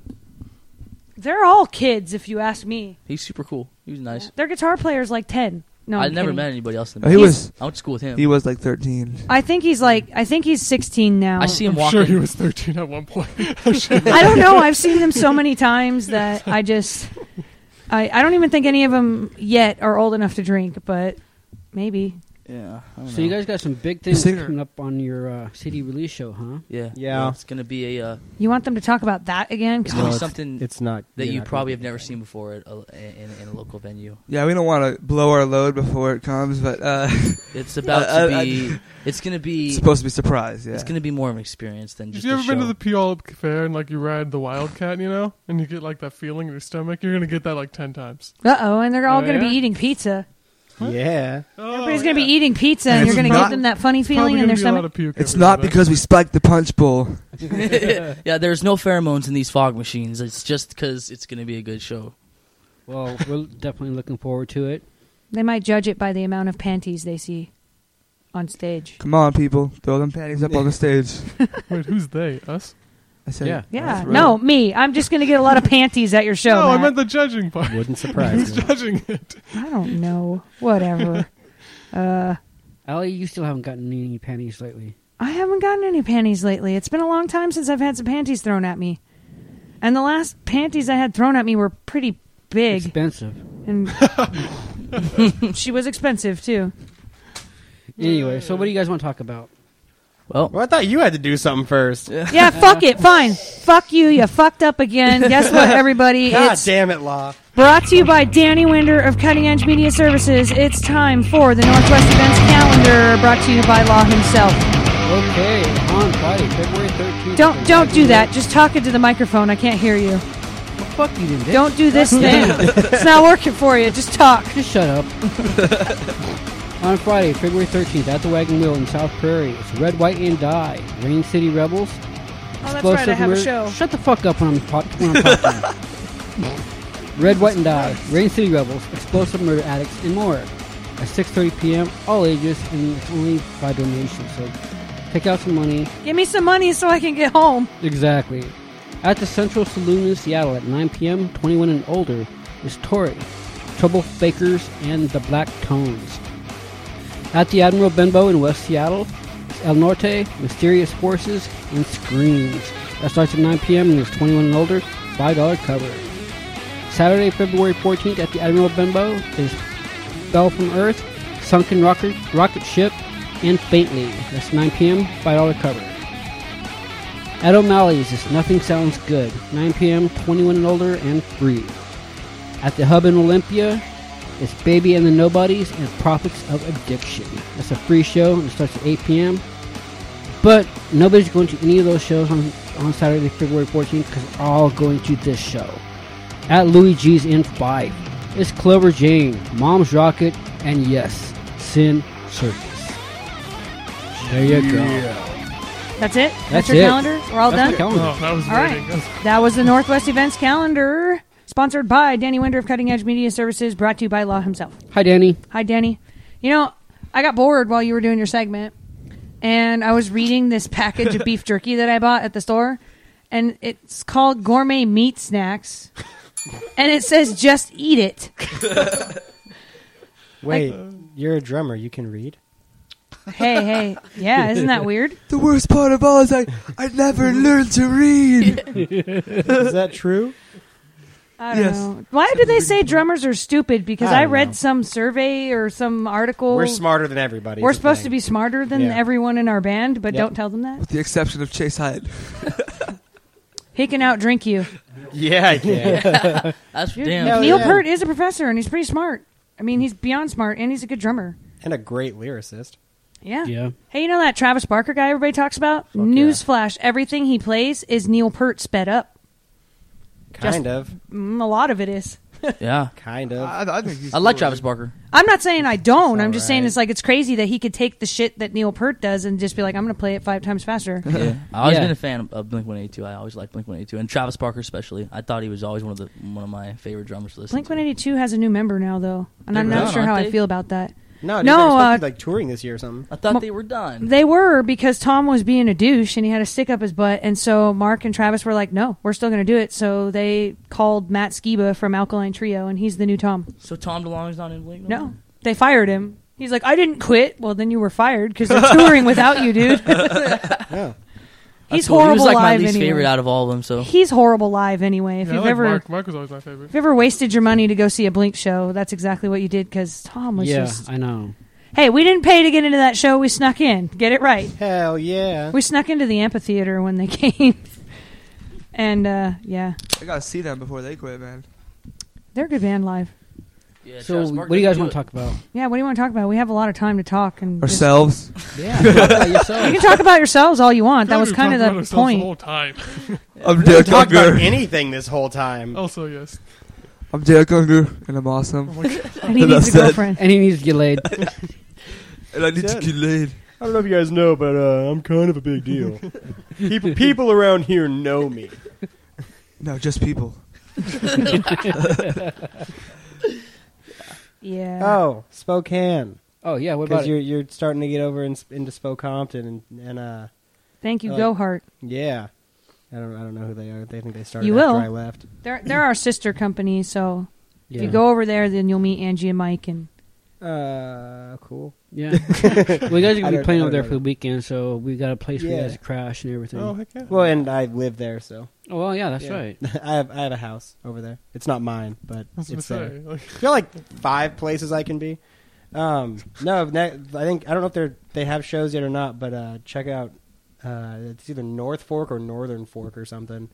Speaker 1: They're all kids, if you ask me.
Speaker 6: He's super cool. He was nice.
Speaker 1: Their guitar player's like ten. No,
Speaker 6: I
Speaker 1: I'm
Speaker 6: never
Speaker 1: kidding.
Speaker 6: met anybody else. In
Speaker 2: Oh,
Speaker 6: the
Speaker 2: he
Speaker 6: band.
Speaker 2: was
Speaker 6: I went to school with him.
Speaker 2: he was like 13.
Speaker 1: I think he's like. I think he's sixteen now.
Speaker 6: I see him
Speaker 4: I'm
Speaker 6: walking.
Speaker 4: sure he was 13 at one point. I'm sure.
Speaker 1: I don't know. I've seen him so many times that I just. I I don't even think any of them yet are old enough to drink, but maybe.
Speaker 6: Yeah. I don't
Speaker 5: So you guys got some big things
Speaker 2: singer.
Speaker 5: coming up on your uh, CD release show, huh?
Speaker 6: Yeah.
Speaker 3: Yeah.
Speaker 6: It's gonna be a. Uh,
Speaker 1: You want them to talk about that again?
Speaker 6: it's
Speaker 3: No,
Speaker 6: gonna be
Speaker 3: it's-
Speaker 6: something
Speaker 3: It's not.
Speaker 6: that
Speaker 3: you're
Speaker 6: you
Speaker 3: not
Speaker 6: probably
Speaker 3: gonna
Speaker 6: have never seen before at a, in, in a local venue.
Speaker 2: Yeah, we don't want to blow our load before it comes, but uh,
Speaker 6: It's about to be. it's gonna
Speaker 2: it's
Speaker 6: be.
Speaker 2: supposed to be surprised. Yeah.
Speaker 6: It's gonna be more of an experience than
Speaker 4: Have
Speaker 6: just.
Speaker 4: you
Speaker 6: a
Speaker 4: ever been to
Speaker 6: show.
Speaker 4: the Puyallup Fair and like you ride the Wildcat, you know, and you get like that feeling in your stomach? You're gonna get that like ten times.
Speaker 1: Uh oh, and they're all
Speaker 4: Oh,
Speaker 1: going to
Speaker 4: yeah?
Speaker 1: be eating pizza.
Speaker 3: Yeah.
Speaker 1: Oh, Everybody's going to be eating pizza, and
Speaker 2: And
Speaker 1: you're going to
Speaker 2: not-
Speaker 1: give them that funny feeling
Speaker 4: probably
Speaker 1: in
Speaker 4: gonna
Speaker 1: their
Speaker 4: be a lot
Speaker 1: stomach.
Speaker 4: puke
Speaker 2: It's not because we spiked the punch bowl.
Speaker 6: yeah, there's no pheromones in these fog machines. It's just because it's gonna be a good show.
Speaker 5: Well, we're definitely looking forward to it.
Speaker 1: They might judge it by the amount of panties they see on stage.
Speaker 2: Come on, people, throw them panties up on the stage.
Speaker 4: Wait, who's they? Us?
Speaker 2: I said,
Speaker 5: Yeah.
Speaker 1: Yeah,
Speaker 2: That's right.
Speaker 1: no, me. I'm just going to get a lot of panties at your show.
Speaker 4: no, I
Speaker 1: Matt.
Speaker 4: meant the judging part.
Speaker 3: Wouldn't
Speaker 4: Who's
Speaker 3: surprise me.
Speaker 4: judging it?
Speaker 1: I don't know. Whatever. uh,
Speaker 5: Allie, you still haven't gotten any panties lately.
Speaker 1: I haven't gotten any panties lately. It's been a long time since I've had some panties thrown at me. And the last panties I had thrown at me were pretty big.
Speaker 5: Expensive.
Speaker 1: And she was expensive, too.
Speaker 5: Anyway, so what do you guys want to talk about?
Speaker 6: Well,
Speaker 3: Well, I thought you had to do something first.
Speaker 1: Yeah, fuck it. Fine. Fuck you. You fucked up again. Guess what, everybody?
Speaker 3: God
Speaker 1: it's
Speaker 3: damn it, Law.
Speaker 1: brought to you by Danny Winder of Cutting Edge Media Services. It's time for the Northwest Events Calendar, brought to you by Law himself.
Speaker 5: Okay, on Friday, February 13th.
Speaker 1: Don't don't do that. Just talk into the microphone. I can't hear you.
Speaker 5: Fuck you, then, bitch.
Speaker 1: Don't do this thing. it's not working for you. Just talk.
Speaker 5: Just shut up. On Friday, February 13th, at the Wagon Wheel in South Prairie, it's Red, White, and Die. Rain City Rebels.
Speaker 1: Oh, that's right. I have a
Speaker 5: Murder-
Speaker 1: show.
Speaker 5: Shut the fuck up when I'm, po- when I'm talking. Red, White, and Die. Rain City Rebels. Explosive Murder Addicts, and more. At 6.30 p.m., all ages, and it's only by donation. So take out some money.
Speaker 1: Give me some money so I can get home.
Speaker 5: Exactly. At the Central Saloon in Seattle at 9 p.m., 21 and older is Tori, Trouble Fakers, and the Black Tones. At the Admiral Benbow in West Seattle, El Norte, Mysterious Forces, and Screams. That starts at 9 p.m. and is 21 and older, $5 cover. Saturday, February 14th at the Admiral Benbow is Fell from Earth, Sunken Rocket, Rocket Ship, and Faintly. That's 9 p.m., $5 cover. At O'Malley's is Nothing Sounds Good, 9 p.m., 21 and older, and free. At the Hub in Olympia, it's Baby and the Nobodies and Prophets of Addiction. That's a free show and it starts at 8 p.m. But nobody's going to any of those shows on, on Saturday, February 14th because they're all going to this show. At Louie G's in Fife, it's Clover Jane, Mom's Rocket, and yes, Sin Circus. There you go.
Speaker 1: That's it.
Speaker 5: That's
Speaker 1: your
Speaker 5: it.
Speaker 1: calendar. We're all
Speaker 5: That's my
Speaker 1: done.
Speaker 5: calendar.
Speaker 4: Oh, that was
Speaker 1: All right.
Speaker 4: waiting.
Speaker 1: That was the Northwest Events Calendar, sponsored by Danny Winder of Cutting Edge Media Services, brought to you by Law himself.
Speaker 5: Hi, Danny.
Speaker 1: Hi, Danny. You know, I got bored while you were doing your segment, and I was reading this package of beef jerky that I bought at the store, and it's called Gourmet Meat Snacks, and it says just eat it.
Speaker 3: Wait, you're a drummer. You can read?
Speaker 1: Hey, hey, yeah, isn't that weird?
Speaker 2: The worst part of all is I, I never learned to read.
Speaker 3: Is that true?
Speaker 1: I don't
Speaker 2: Yes.
Speaker 1: know. Why do they say drummers are stupid? Because
Speaker 3: I
Speaker 1: I,
Speaker 3: don't
Speaker 1: read
Speaker 3: know.
Speaker 1: some survey or some article.
Speaker 3: We're smarter than everybody.
Speaker 1: We're
Speaker 3: is the
Speaker 1: supposed
Speaker 3: thing.
Speaker 1: to be smarter than
Speaker 3: Yeah.
Speaker 1: everyone in our band, but
Speaker 3: Yep.
Speaker 1: don't tell them that.
Speaker 2: With the exception of Chase Hyatt.
Speaker 1: He can outdrink you.
Speaker 3: Yeah, I can.
Speaker 6: That's
Speaker 1: Dude,
Speaker 6: damn.
Speaker 3: Hell
Speaker 1: Neil
Speaker 3: yeah.
Speaker 1: Peart is a professor, and he's pretty smart. I mean, he's beyond smart, and he's a good drummer.
Speaker 3: and a great lyricist.
Speaker 1: Yeah.
Speaker 5: Yeah.
Speaker 1: Hey, you know that Travis Barker guy everybody talks about?
Speaker 3: yeah.
Speaker 1: Newsflash: everything he plays is Neil Peart sped up.
Speaker 3: Kind
Speaker 1: Just-
Speaker 3: of.
Speaker 1: Mm, a lot of it is.
Speaker 6: yeah.
Speaker 3: Kind of.
Speaker 2: I, I think he's
Speaker 6: I like
Speaker 2: cool.
Speaker 6: Travis Barker.
Speaker 1: I'm not saying I don't.
Speaker 3: It's
Speaker 1: I'm just saying
Speaker 3: alright.
Speaker 1: it's like it's crazy that he could take the shit that Neil Peart does and just be like, I'm going to play it five times faster.
Speaker 6: Yeah. I always
Speaker 5: Yeah.
Speaker 6: been a fan of Blink One Eighty Two. I always liked Blink One Eighty Two and Travis Barker especially. I thought he was always one of the one of my favorite drummers to listen
Speaker 1: Blink
Speaker 6: to.
Speaker 1: 182 has a new member now, though, and I'm not
Speaker 6: done,
Speaker 1: sure how
Speaker 6: aren't
Speaker 1: I feel about that.
Speaker 3: No,
Speaker 1: no,
Speaker 3: no. Supposed
Speaker 1: uh,
Speaker 3: to be, like touring this year or something.
Speaker 6: I thought
Speaker 1: Mo-
Speaker 6: they were done.
Speaker 1: They were because Tom was being a douche and he had a stick up his butt, and so Mark and Travis were like, "No, we're still going to do it." So they called Matt Skiba from Alkaline Trio, and he's the new Tom.
Speaker 6: so Tom DeLonge's not in Blink.
Speaker 1: No, they fired him. He's like, "I didn't quit." Well, then you were fired because they're touring without you, dude.
Speaker 3: Yeah.
Speaker 1: He's
Speaker 6: cool.
Speaker 1: horrible
Speaker 6: He was like my
Speaker 1: live
Speaker 6: least
Speaker 1: anyway.
Speaker 6: favorite out of all of them. So
Speaker 1: He's horrible live anyway. If
Speaker 4: Yeah,
Speaker 1: you've
Speaker 4: like
Speaker 1: ever
Speaker 4: Mark. Mark was always my favorite.
Speaker 1: if you ever wasted your money to go see a Blink show, that's exactly what you did because Tom was
Speaker 5: Yeah,
Speaker 1: just.
Speaker 5: I know.
Speaker 1: Hey, we didn't pay to get into that show. We snuck in. Get it right.
Speaker 3: Hell yeah.
Speaker 1: We snuck into the amphitheater when they came. and uh, yeah,
Speaker 2: I gotta see them before they quit, man.
Speaker 1: they're a good band live.
Speaker 6: Yeah,
Speaker 5: So,
Speaker 6: Travis
Speaker 5: what do you guys
Speaker 6: can
Speaker 5: want to
Speaker 6: it.
Speaker 5: talk about?
Speaker 1: Yeah, what do you want to talk about? We have a lot of time to talk and just-
Speaker 2: Ourselves.
Speaker 5: Yeah, talk about
Speaker 1: you can talk about yourselves all you want. That was kind of the
Speaker 4: about
Speaker 1: point.
Speaker 4: The whole time.
Speaker 2: I'm
Speaker 3: We
Speaker 2: Derek
Speaker 3: haven't talked about
Speaker 2: Unger.
Speaker 3: anything this whole time.
Speaker 4: also, yes.
Speaker 2: I'm Derek Unger, and I'm awesome.
Speaker 1: and he
Speaker 2: That's
Speaker 1: needs a
Speaker 2: it.
Speaker 1: girlfriend.
Speaker 5: and he needs to get laid.
Speaker 2: And I need to
Speaker 3: Said.
Speaker 2: get laid.
Speaker 3: I don't know if you guys know, but uh, I'm kind of a big deal. people, people around here know me.
Speaker 2: No, just people.
Speaker 1: Yeah.
Speaker 3: Oh, Spokane.
Speaker 5: Oh yeah, what about
Speaker 3: Because
Speaker 5: it?
Speaker 3: you're you're starting to get over in, into Spokompton and and uh
Speaker 1: Thank you,
Speaker 3: uh,
Speaker 1: Go Heart.
Speaker 3: yeah. I don't I don't know who they are. They think they started
Speaker 1: You
Speaker 3: after
Speaker 1: will.
Speaker 3: I left.
Speaker 1: They're they're our sister company, so
Speaker 5: Yeah.
Speaker 1: if you go over there, then you'll meet Angie and Mike. And
Speaker 3: Uh, cool.
Speaker 5: Yeah. well, you guys are gonna be playing over there for the weekend, so we got a place for you
Speaker 3: Yeah.
Speaker 5: guys to crash and everything.
Speaker 4: Oh, heck yeah.
Speaker 3: Well, and I live there, so
Speaker 5: Oh, well, yeah, that's
Speaker 3: Yeah.
Speaker 5: right.
Speaker 3: I have I have a house over there. It's not mine, but
Speaker 4: I was gonna
Speaker 3: it's there.
Speaker 4: say. Like,
Speaker 3: I feel like five places I can be. Um, no, ne- I think I don't know if they're they have shows yet or not, but uh, check out. Uh, it's either North Fork or Northern Fork or something.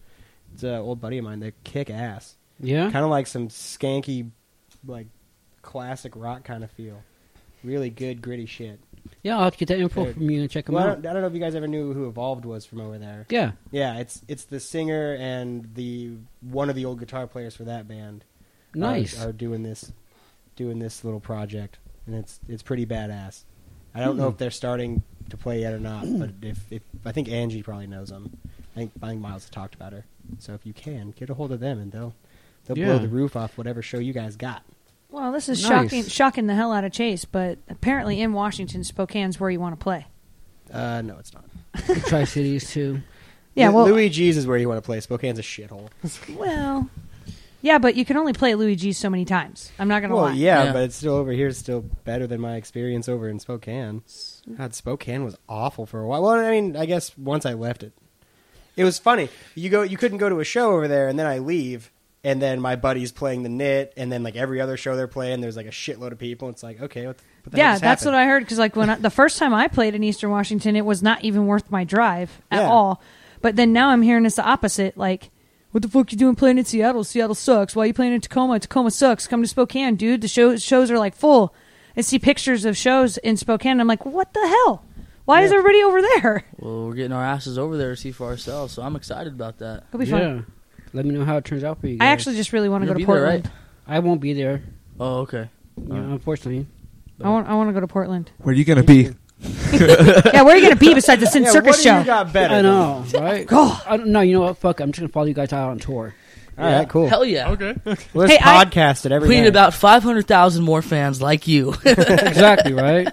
Speaker 3: It's an old buddy of mine. They kick ass.
Speaker 5: Yeah.
Speaker 3: Kind of like some skanky, like classic rock kind of feel. Really good, gritty shit.
Speaker 5: Yeah, I'll have to get that info
Speaker 3: Dude.
Speaker 5: from you and check them
Speaker 3: Well, I,
Speaker 5: out.
Speaker 3: don't, I don't know if you guys ever knew who Evolved was from over there.
Speaker 5: Yeah.
Speaker 3: Yeah, it's it's the singer and the one of the old guitar players for that band. are-
Speaker 5: Nice.
Speaker 3: Are, doing this, doing this little project, and it's it's pretty badass. I don't know
Speaker 5: Hmm.
Speaker 3: if they're starting to play yet or not, but if, if I think Angie probably knows them. I think I think Miles talked about her. So if you can get a hold of them, and they'll they'll blow the roof off whatever show you guys got.
Speaker 1: Well, this is
Speaker 5: Nice.
Speaker 1: shocking, shocking the hell out of Chase. But apparently, in Washington, Spokane's where you want to play.
Speaker 3: Uh, no, it's not.
Speaker 5: Tri Cities too.
Speaker 1: Yeah,
Speaker 3: Lu-
Speaker 1: well,
Speaker 3: Louie G's is where you want to play. Spokane's a shithole.
Speaker 1: well, yeah, but you can only play Louis G so many times. I'm not gonna
Speaker 3: Well,
Speaker 1: lie.
Speaker 3: yeah,
Speaker 6: Yeah.
Speaker 3: but it's still over here. It's still better than my experience over in Spokane. God, Spokane was awful for a while. Well, I mean, I guess once I left it, it was funny. You go, you couldn't go to a show over there, and then I leave, and then my buddy's playing the knit, and then like every other show they're playing, there's like a shitload of people. It's like, okay, what the, what the
Speaker 1: yeah, that's
Speaker 3: happened?
Speaker 1: what I heard. Because like when I, the first time I played in Eastern Washington, it was not even worth my drive at
Speaker 3: Yeah.
Speaker 1: all. But then now I'm hearing it's the opposite. Like, what the fuck you doing playing in Seattle? Seattle sucks. Why are you playing in Tacoma? Tacoma sucks. Come to Spokane, dude. The show, shows are like full. I see pictures of shows in Spokane. I'm like, what the hell? Why is everybody over there?
Speaker 6: Well, we're getting our asses over there to see for ourselves, so I'm excited about that.
Speaker 1: It'll be
Speaker 5: yeah.
Speaker 1: Fun.
Speaker 5: Let me know how it turns out for you. Guys.
Speaker 1: I actually just really want to go to
Speaker 6: gonna be there,
Speaker 1: Portland.
Speaker 5: I won't be there.
Speaker 6: Oh, okay.
Speaker 5: You know, unfortunately.
Speaker 1: I want. I want to go to Portland.
Speaker 2: Where are you gonna be?
Speaker 1: yeah, where are you going to be besides the Sin
Speaker 3: Yeah,
Speaker 1: Circus
Speaker 3: what do
Speaker 1: show?
Speaker 3: you got better?
Speaker 5: I
Speaker 3: than-
Speaker 5: know, right?
Speaker 1: God.
Speaker 5: I don't, no, you know what? Fuck. I'm just gonna follow you guys out on tour.
Speaker 3: All right, cool.
Speaker 6: Hell yeah.
Speaker 4: Okay.
Speaker 3: Let's
Speaker 1: Hey, I-
Speaker 3: podcast it every
Speaker 6: We need
Speaker 3: night.
Speaker 6: about 500,000 more fans like you.
Speaker 5: exactly right.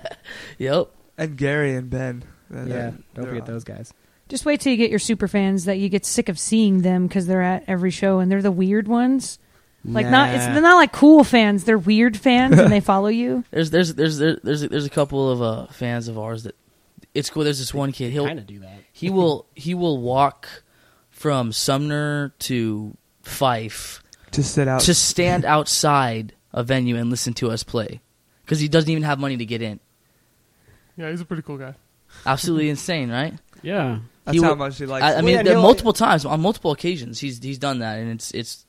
Speaker 6: yep.
Speaker 2: And Gary and Ben.
Speaker 3: Yeah, don't forget
Speaker 2: on.
Speaker 3: those guys.
Speaker 1: Just wait till you get your super fans that you get sick of seeing them because they're at every show and they're the weird ones. Like not it's they're not like cool fans. They're weird fans and they follow you.
Speaker 6: There's there's there's there's there's a, there's a couple of uh, fans of ours that it's cool. There's this one kid. He'll
Speaker 3: kind of do that.
Speaker 6: he will he will walk from Sumner to Fife
Speaker 2: to sit out.
Speaker 6: to stand outside a venue and listen to us play because he doesn't even have money to get in.
Speaker 4: Yeah, he's a pretty cool guy.
Speaker 6: Absolutely insane, right?
Speaker 5: Yeah.
Speaker 2: That's
Speaker 6: he
Speaker 2: how much he likes.
Speaker 6: I, I
Speaker 2: it.
Speaker 3: Well,
Speaker 6: mean,
Speaker 3: yeah,
Speaker 6: there- multiple times on multiple occasions he's he's done that, and it's it's.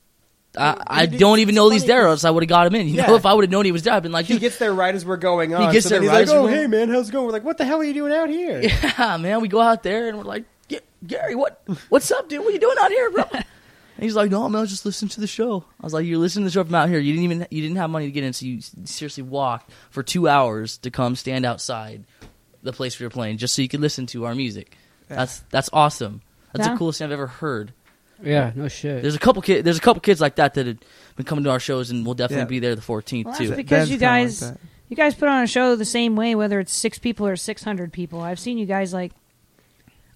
Speaker 6: I, I don't even know he's
Speaker 3: funny
Speaker 6: there, else I would have got him in. You
Speaker 3: Yeah.
Speaker 6: know, if I would have known he was there, I'd been like,
Speaker 3: He gets there right as we're going on.
Speaker 6: He gets
Speaker 3: so
Speaker 6: there
Speaker 3: he's
Speaker 6: right
Speaker 3: like,
Speaker 6: as we're
Speaker 3: "Oh, hey man, how's it going?" We're like, "What the hell are you doing out here?"
Speaker 6: yeah, man, we go out there and we're like, "G- Gary, what what's up, dude? What are you doing out here, bro? And he's like, no, man, I was just listening to the show. I was like, you're listening to the show from out here. You didn't even you didn't have money to get in, so you seriously walked for two hours to come stand outside the place we were playing just so you could listen to our music.
Speaker 2: Yeah.
Speaker 6: That's that's awesome. That's
Speaker 1: Yeah.
Speaker 6: the coolest thing I've ever heard.
Speaker 5: Yeah, no shit.
Speaker 6: There's a couple kid, there's a couple kids like that that have been coming to our shows, and we'll definitely
Speaker 2: Yeah.
Speaker 6: be there the 14th
Speaker 1: Well,
Speaker 6: too.
Speaker 1: because
Speaker 2: Ben's
Speaker 1: you
Speaker 2: kinda like
Speaker 1: guys-
Speaker 2: that.
Speaker 1: You guys put on a show the same way, whether it's six people or six hundred people. I've seen you guys like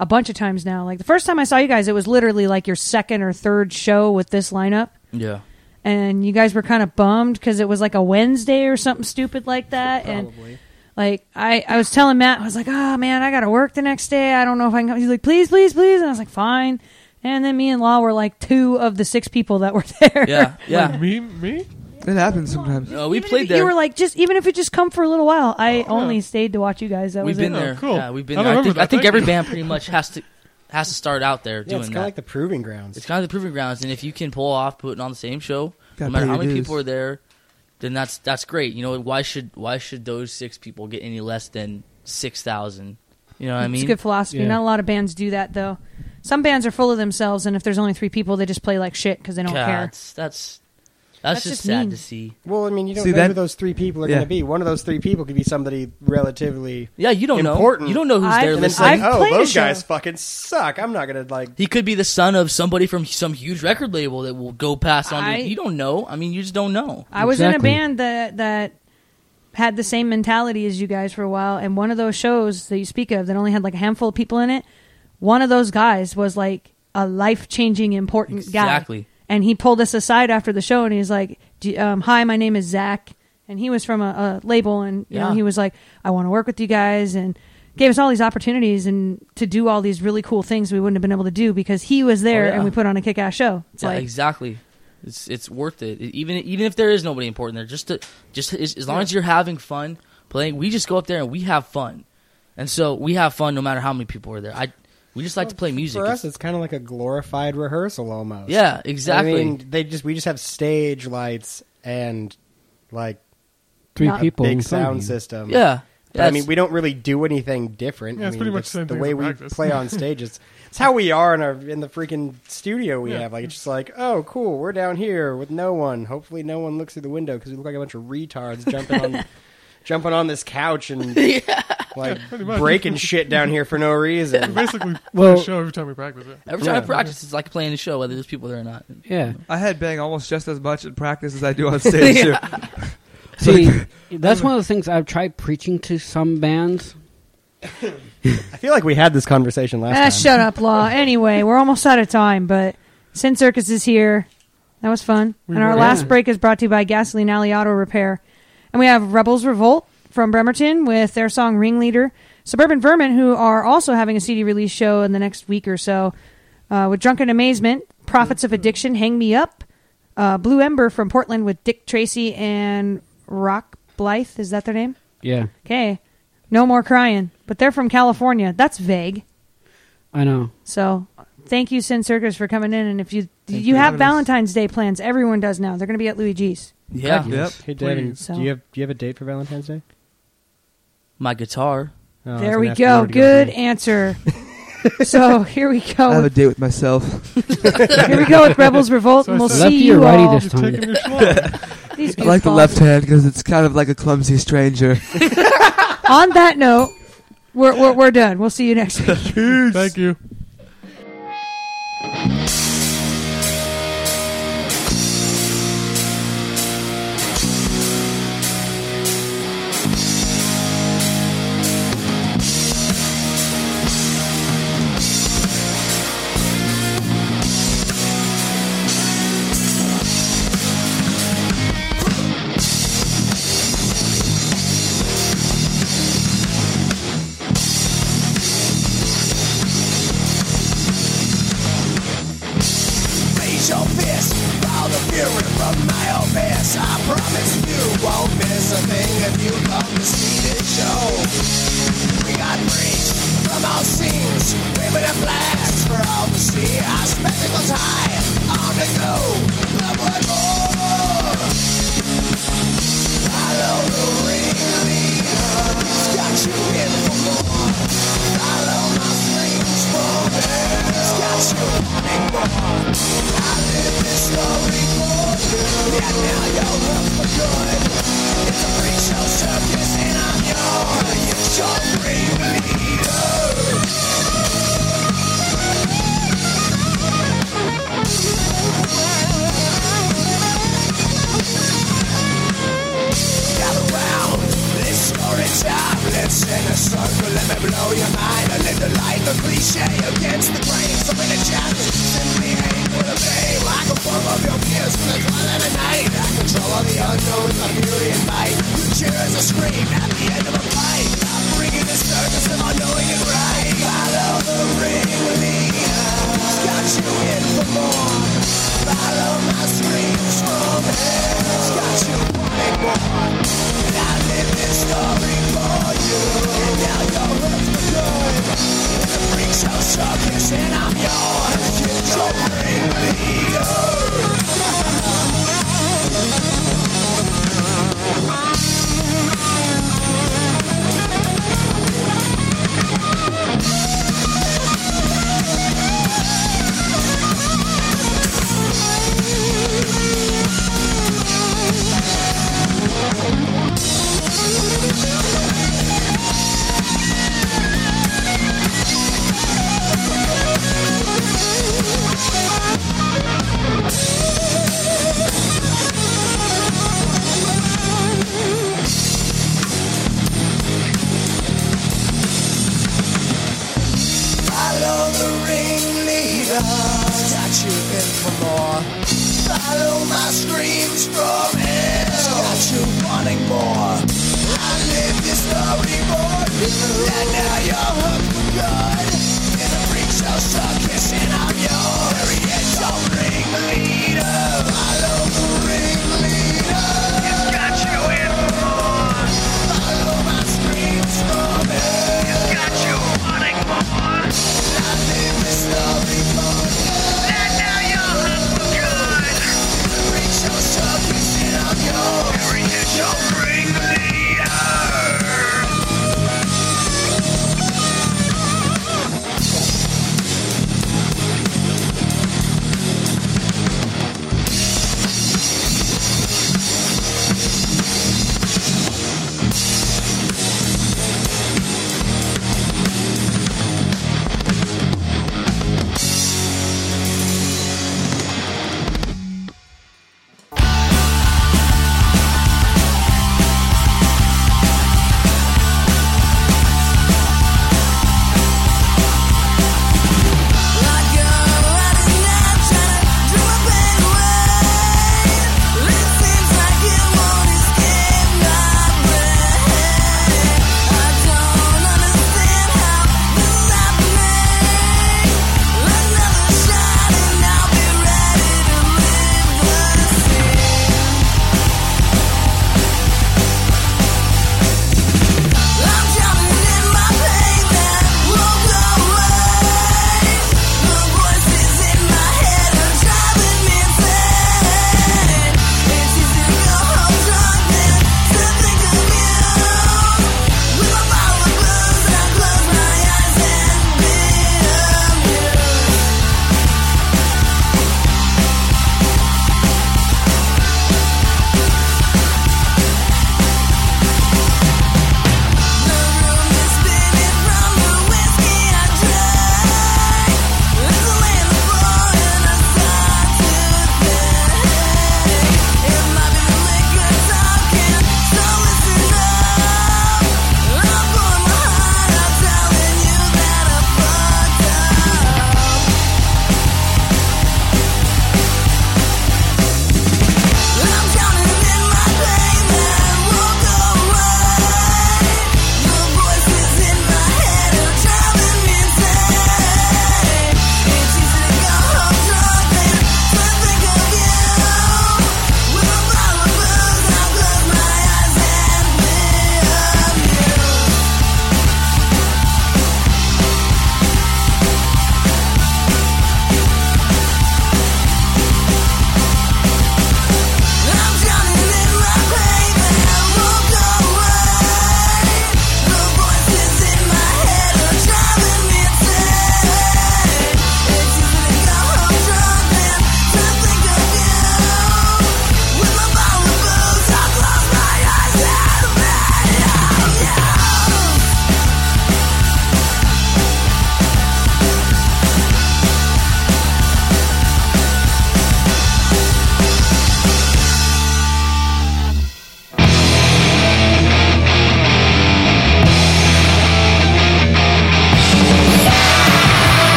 Speaker 1: a bunch of times now. Like the first time I saw you guys, it was literally like your second or third show with this lineup,
Speaker 6: yeah,
Speaker 1: and you guys were kind of bummed because it was like a Wednesday or something stupid like that. And
Speaker 3: Probably.
Speaker 1: Like I, I was telling Matt, I was like, oh man, I got to work the next day. I don't know if I can. come. He's like, please, please, please, and I was like, fine. And then me and Law were like two of the six people that were there.
Speaker 6: yeah, yeah.
Speaker 4: Like, me, me.
Speaker 2: It happens sometimes.
Speaker 6: No, we
Speaker 1: Even
Speaker 6: played
Speaker 1: if
Speaker 6: there.
Speaker 1: You were like, just even if it just come for a little while. I
Speaker 4: Oh,
Speaker 1: only
Speaker 4: yeah.
Speaker 1: stayed to watch you guys. That
Speaker 6: We've
Speaker 1: was
Speaker 6: been
Speaker 1: it.
Speaker 4: Oh,
Speaker 6: there.
Speaker 4: cool.
Speaker 6: Yeah, we've been
Speaker 4: I
Speaker 6: there. I think, I think every band pretty much has to has to start out there
Speaker 3: Yeah,
Speaker 6: doing
Speaker 3: it's kind of like the proving grounds.
Speaker 6: it's kind of the proving grounds, and if you can pull off putting on the same show,
Speaker 2: Gotta
Speaker 6: no matter how many
Speaker 2: dues.
Speaker 6: people are there, then that's that's great. You know, why should why should those six people get any less than six thousand? You know what I mean?
Speaker 1: It's
Speaker 6: mean?
Speaker 1: good philosophy.
Speaker 5: Yeah.
Speaker 1: Not a lot of bands do that though. Some bands are full of themselves, and if there's only three people, they just play like shit because they don't
Speaker 6: God,
Speaker 1: care.
Speaker 6: That's that's
Speaker 1: That's
Speaker 6: that's, just
Speaker 1: just
Speaker 6: sad
Speaker 1: mean.
Speaker 6: to see.
Speaker 3: Well, I mean, you don't
Speaker 2: See,
Speaker 3: know
Speaker 2: that-
Speaker 3: who those three people are
Speaker 2: Yeah.
Speaker 3: going to be. One of those three people could be somebody relatively.
Speaker 6: Yeah, you don't
Speaker 3: Important.
Speaker 6: know. You don't know who's
Speaker 1: I've-
Speaker 6: there
Speaker 3: And then
Speaker 1: It's
Speaker 3: it's
Speaker 6: listening.
Speaker 3: like, oh,
Speaker 1: I've
Speaker 3: oh,
Speaker 1: played a
Speaker 3: those
Speaker 1: show.
Speaker 3: guys fucking suck. I'm not going to like.
Speaker 6: He could be the son of somebody from some huge record label that will go pass on.
Speaker 1: I-
Speaker 6: you don't know. I mean, you just don't know.
Speaker 1: I was in a band that that had the same mentality as you guys for a while, and one of those shows that you speak of that only had like a handful of people in it. One of those guys was like a life changing important guy.
Speaker 6: Exactly.
Speaker 1: And he pulled us aside after the show and he's like "Do um, hi my name is zach and he was from a, a label and you know he was like i want to work with you guys and gave us all these opportunities and to do all these really cool things we wouldn't have been able to do because he was there
Speaker 6: Oh, yeah.
Speaker 1: and we put on a kick-ass show it's
Speaker 6: yeah,
Speaker 1: like
Speaker 6: exactly. It's it's worth it. Even even if there is nobody important there, just to, just as, as long as you're having fun playing, we just go up there and we have fun, and so we have fun no matter how many people are there. I we just like to play music.
Speaker 3: For us,
Speaker 6: It's-
Speaker 3: it's kind of like a glorified rehearsal almost.
Speaker 6: yeah, exactly.
Speaker 3: I mean, they just we just have stage lights and like
Speaker 5: Three
Speaker 1: Not
Speaker 5: people
Speaker 3: big sound
Speaker 5: you.
Speaker 3: system.
Speaker 6: yeah.
Speaker 3: But, I mean, we don't really do anything different.
Speaker 4: Yeah,
Speaker 3: I mean,
Speaker 4: pretty much
Speaker 3: it's
Speaker 4: the same
Speaker 3: the way we
Speaker 4: practice.
Speaker 3: play on stages. It's how we are in our in the freaking studio we
Speaker 4: Yeah.
Speaker 3: have. Like it's just like, oh, cool, we're down here with no one. Hopefully, no one looks through the window because we look like a bunch of retards jumping on jumping on this couch and like
Speaker 4: pretty much.
Speaker 3: breaking shit down here for no reason.
Speaker 4: Basically,
Speaker 5: Well-
Speaker 4: well, show every time we practice it.
Speaker 6: every time I practice, it's like playing a show, whether there's people there or not.
Speaker 5: Yeah.
Speaker 2: I had bang almost just as much in practice as I do on stage. too.
Speaker 5: See, that's one of the things I've tried preaching to some bands.
Speaker 3: I feel like we had this conversation last
Speaker 1: ah,
Speaker 3: time.
Speaker 1: shut up law anyway we're almost out of time but sin circus is here that was fun
Speaker 4: We
Speaker 1: and our
Speaker 4: were.
Speaker 1: last
Speaker 5: Yeah.
Speaker 1: break is brought to you by gasoline alley auto repair and we have rebels revolt from bremerton with their song ringleader suburban vermin who are also having a cd release show in the next week or so uh, with drunken amazement prophets of addiction hang me up uh, blue ember from portland with dick tracy and rock blythe is that their name
Speaker 5: Yeah,
Speaker 1: okay no more crying but they're from california that's vague
Speaker 5: I know.
Speaker 1: so thank you, Sin Circus, for coming in. And if you you have
Speaker 2: having us.
Speaker 1: Valentine's Day plans, everyone does now. They're going to be at Louie G's.
Speaker 6: Yeah,
Speaker 2: Yep.
Speaker 3: Hey Devin,
Speaker 4: Please.
Speaker 3: do you have do you have a date for Valentine's Day?
Speaker 6: my guitar.
Speaker 3: Oh, I was
Speaker 1: there
Speaker 3: gonna
Speaker 1: we
Speaker 3: ask you
Speaker 1: go.
Speaker 3: where to
Speaker 1: Good
Speaker 3: with
Speaker 1: answer. so here we go.
Speaker 2: I have
Speaker 1: go.
Speaker 2: a date with myself.
Speaker 1: Here we go with Rebels Revolt,
Speaker 4: So
Speaker 1: and
Speaker 4: I
Speaker 1: we'll
Speaker 4: said-
Speaker 5: Lefty
Speaker 1: see
Speaker 5: or
Speaker 1: you
Speaker 5: righty
Speaker 1: all.
Speaker 5: this
Speaker 4: You're
Speaker 5: time?
Speaker 4: taking your schlong.
Speaker 1: These
Speaker 2: I like the
Speaker 1: goofballs.
Speaker 2: left hand because it's kind of like a clumsy stranger.
Speaker 1: On that note, we're, we're we're done. We'll see you next week.
Speaker 4: Thank you.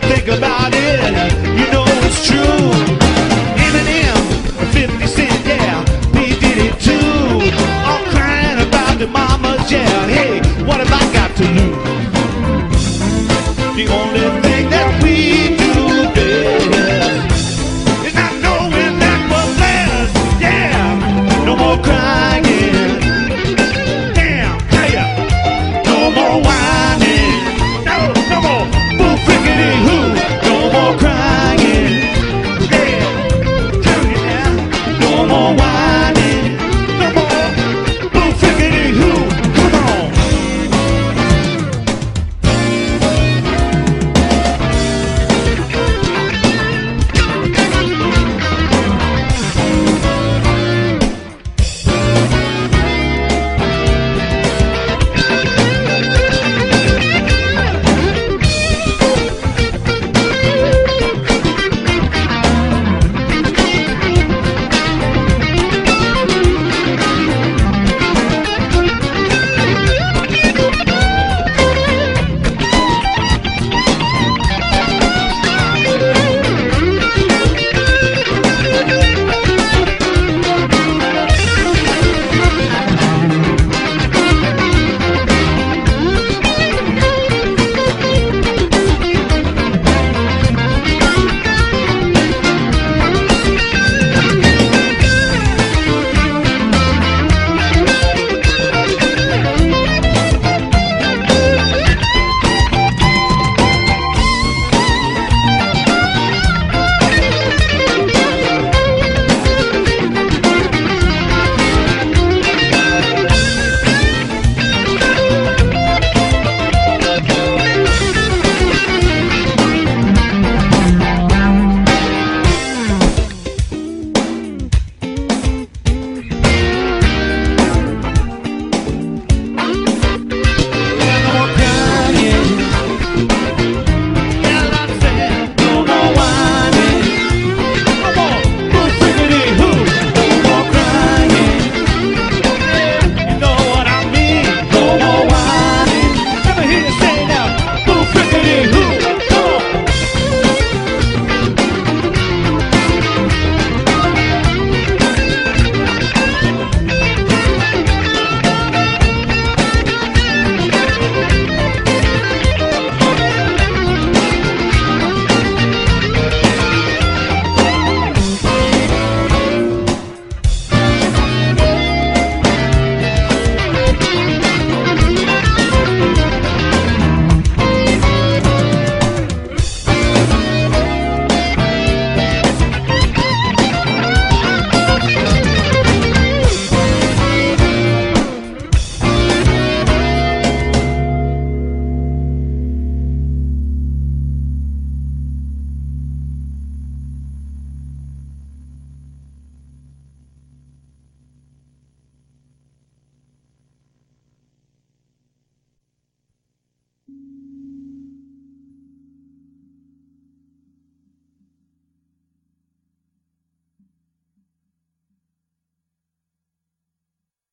Speaker 8: think about it.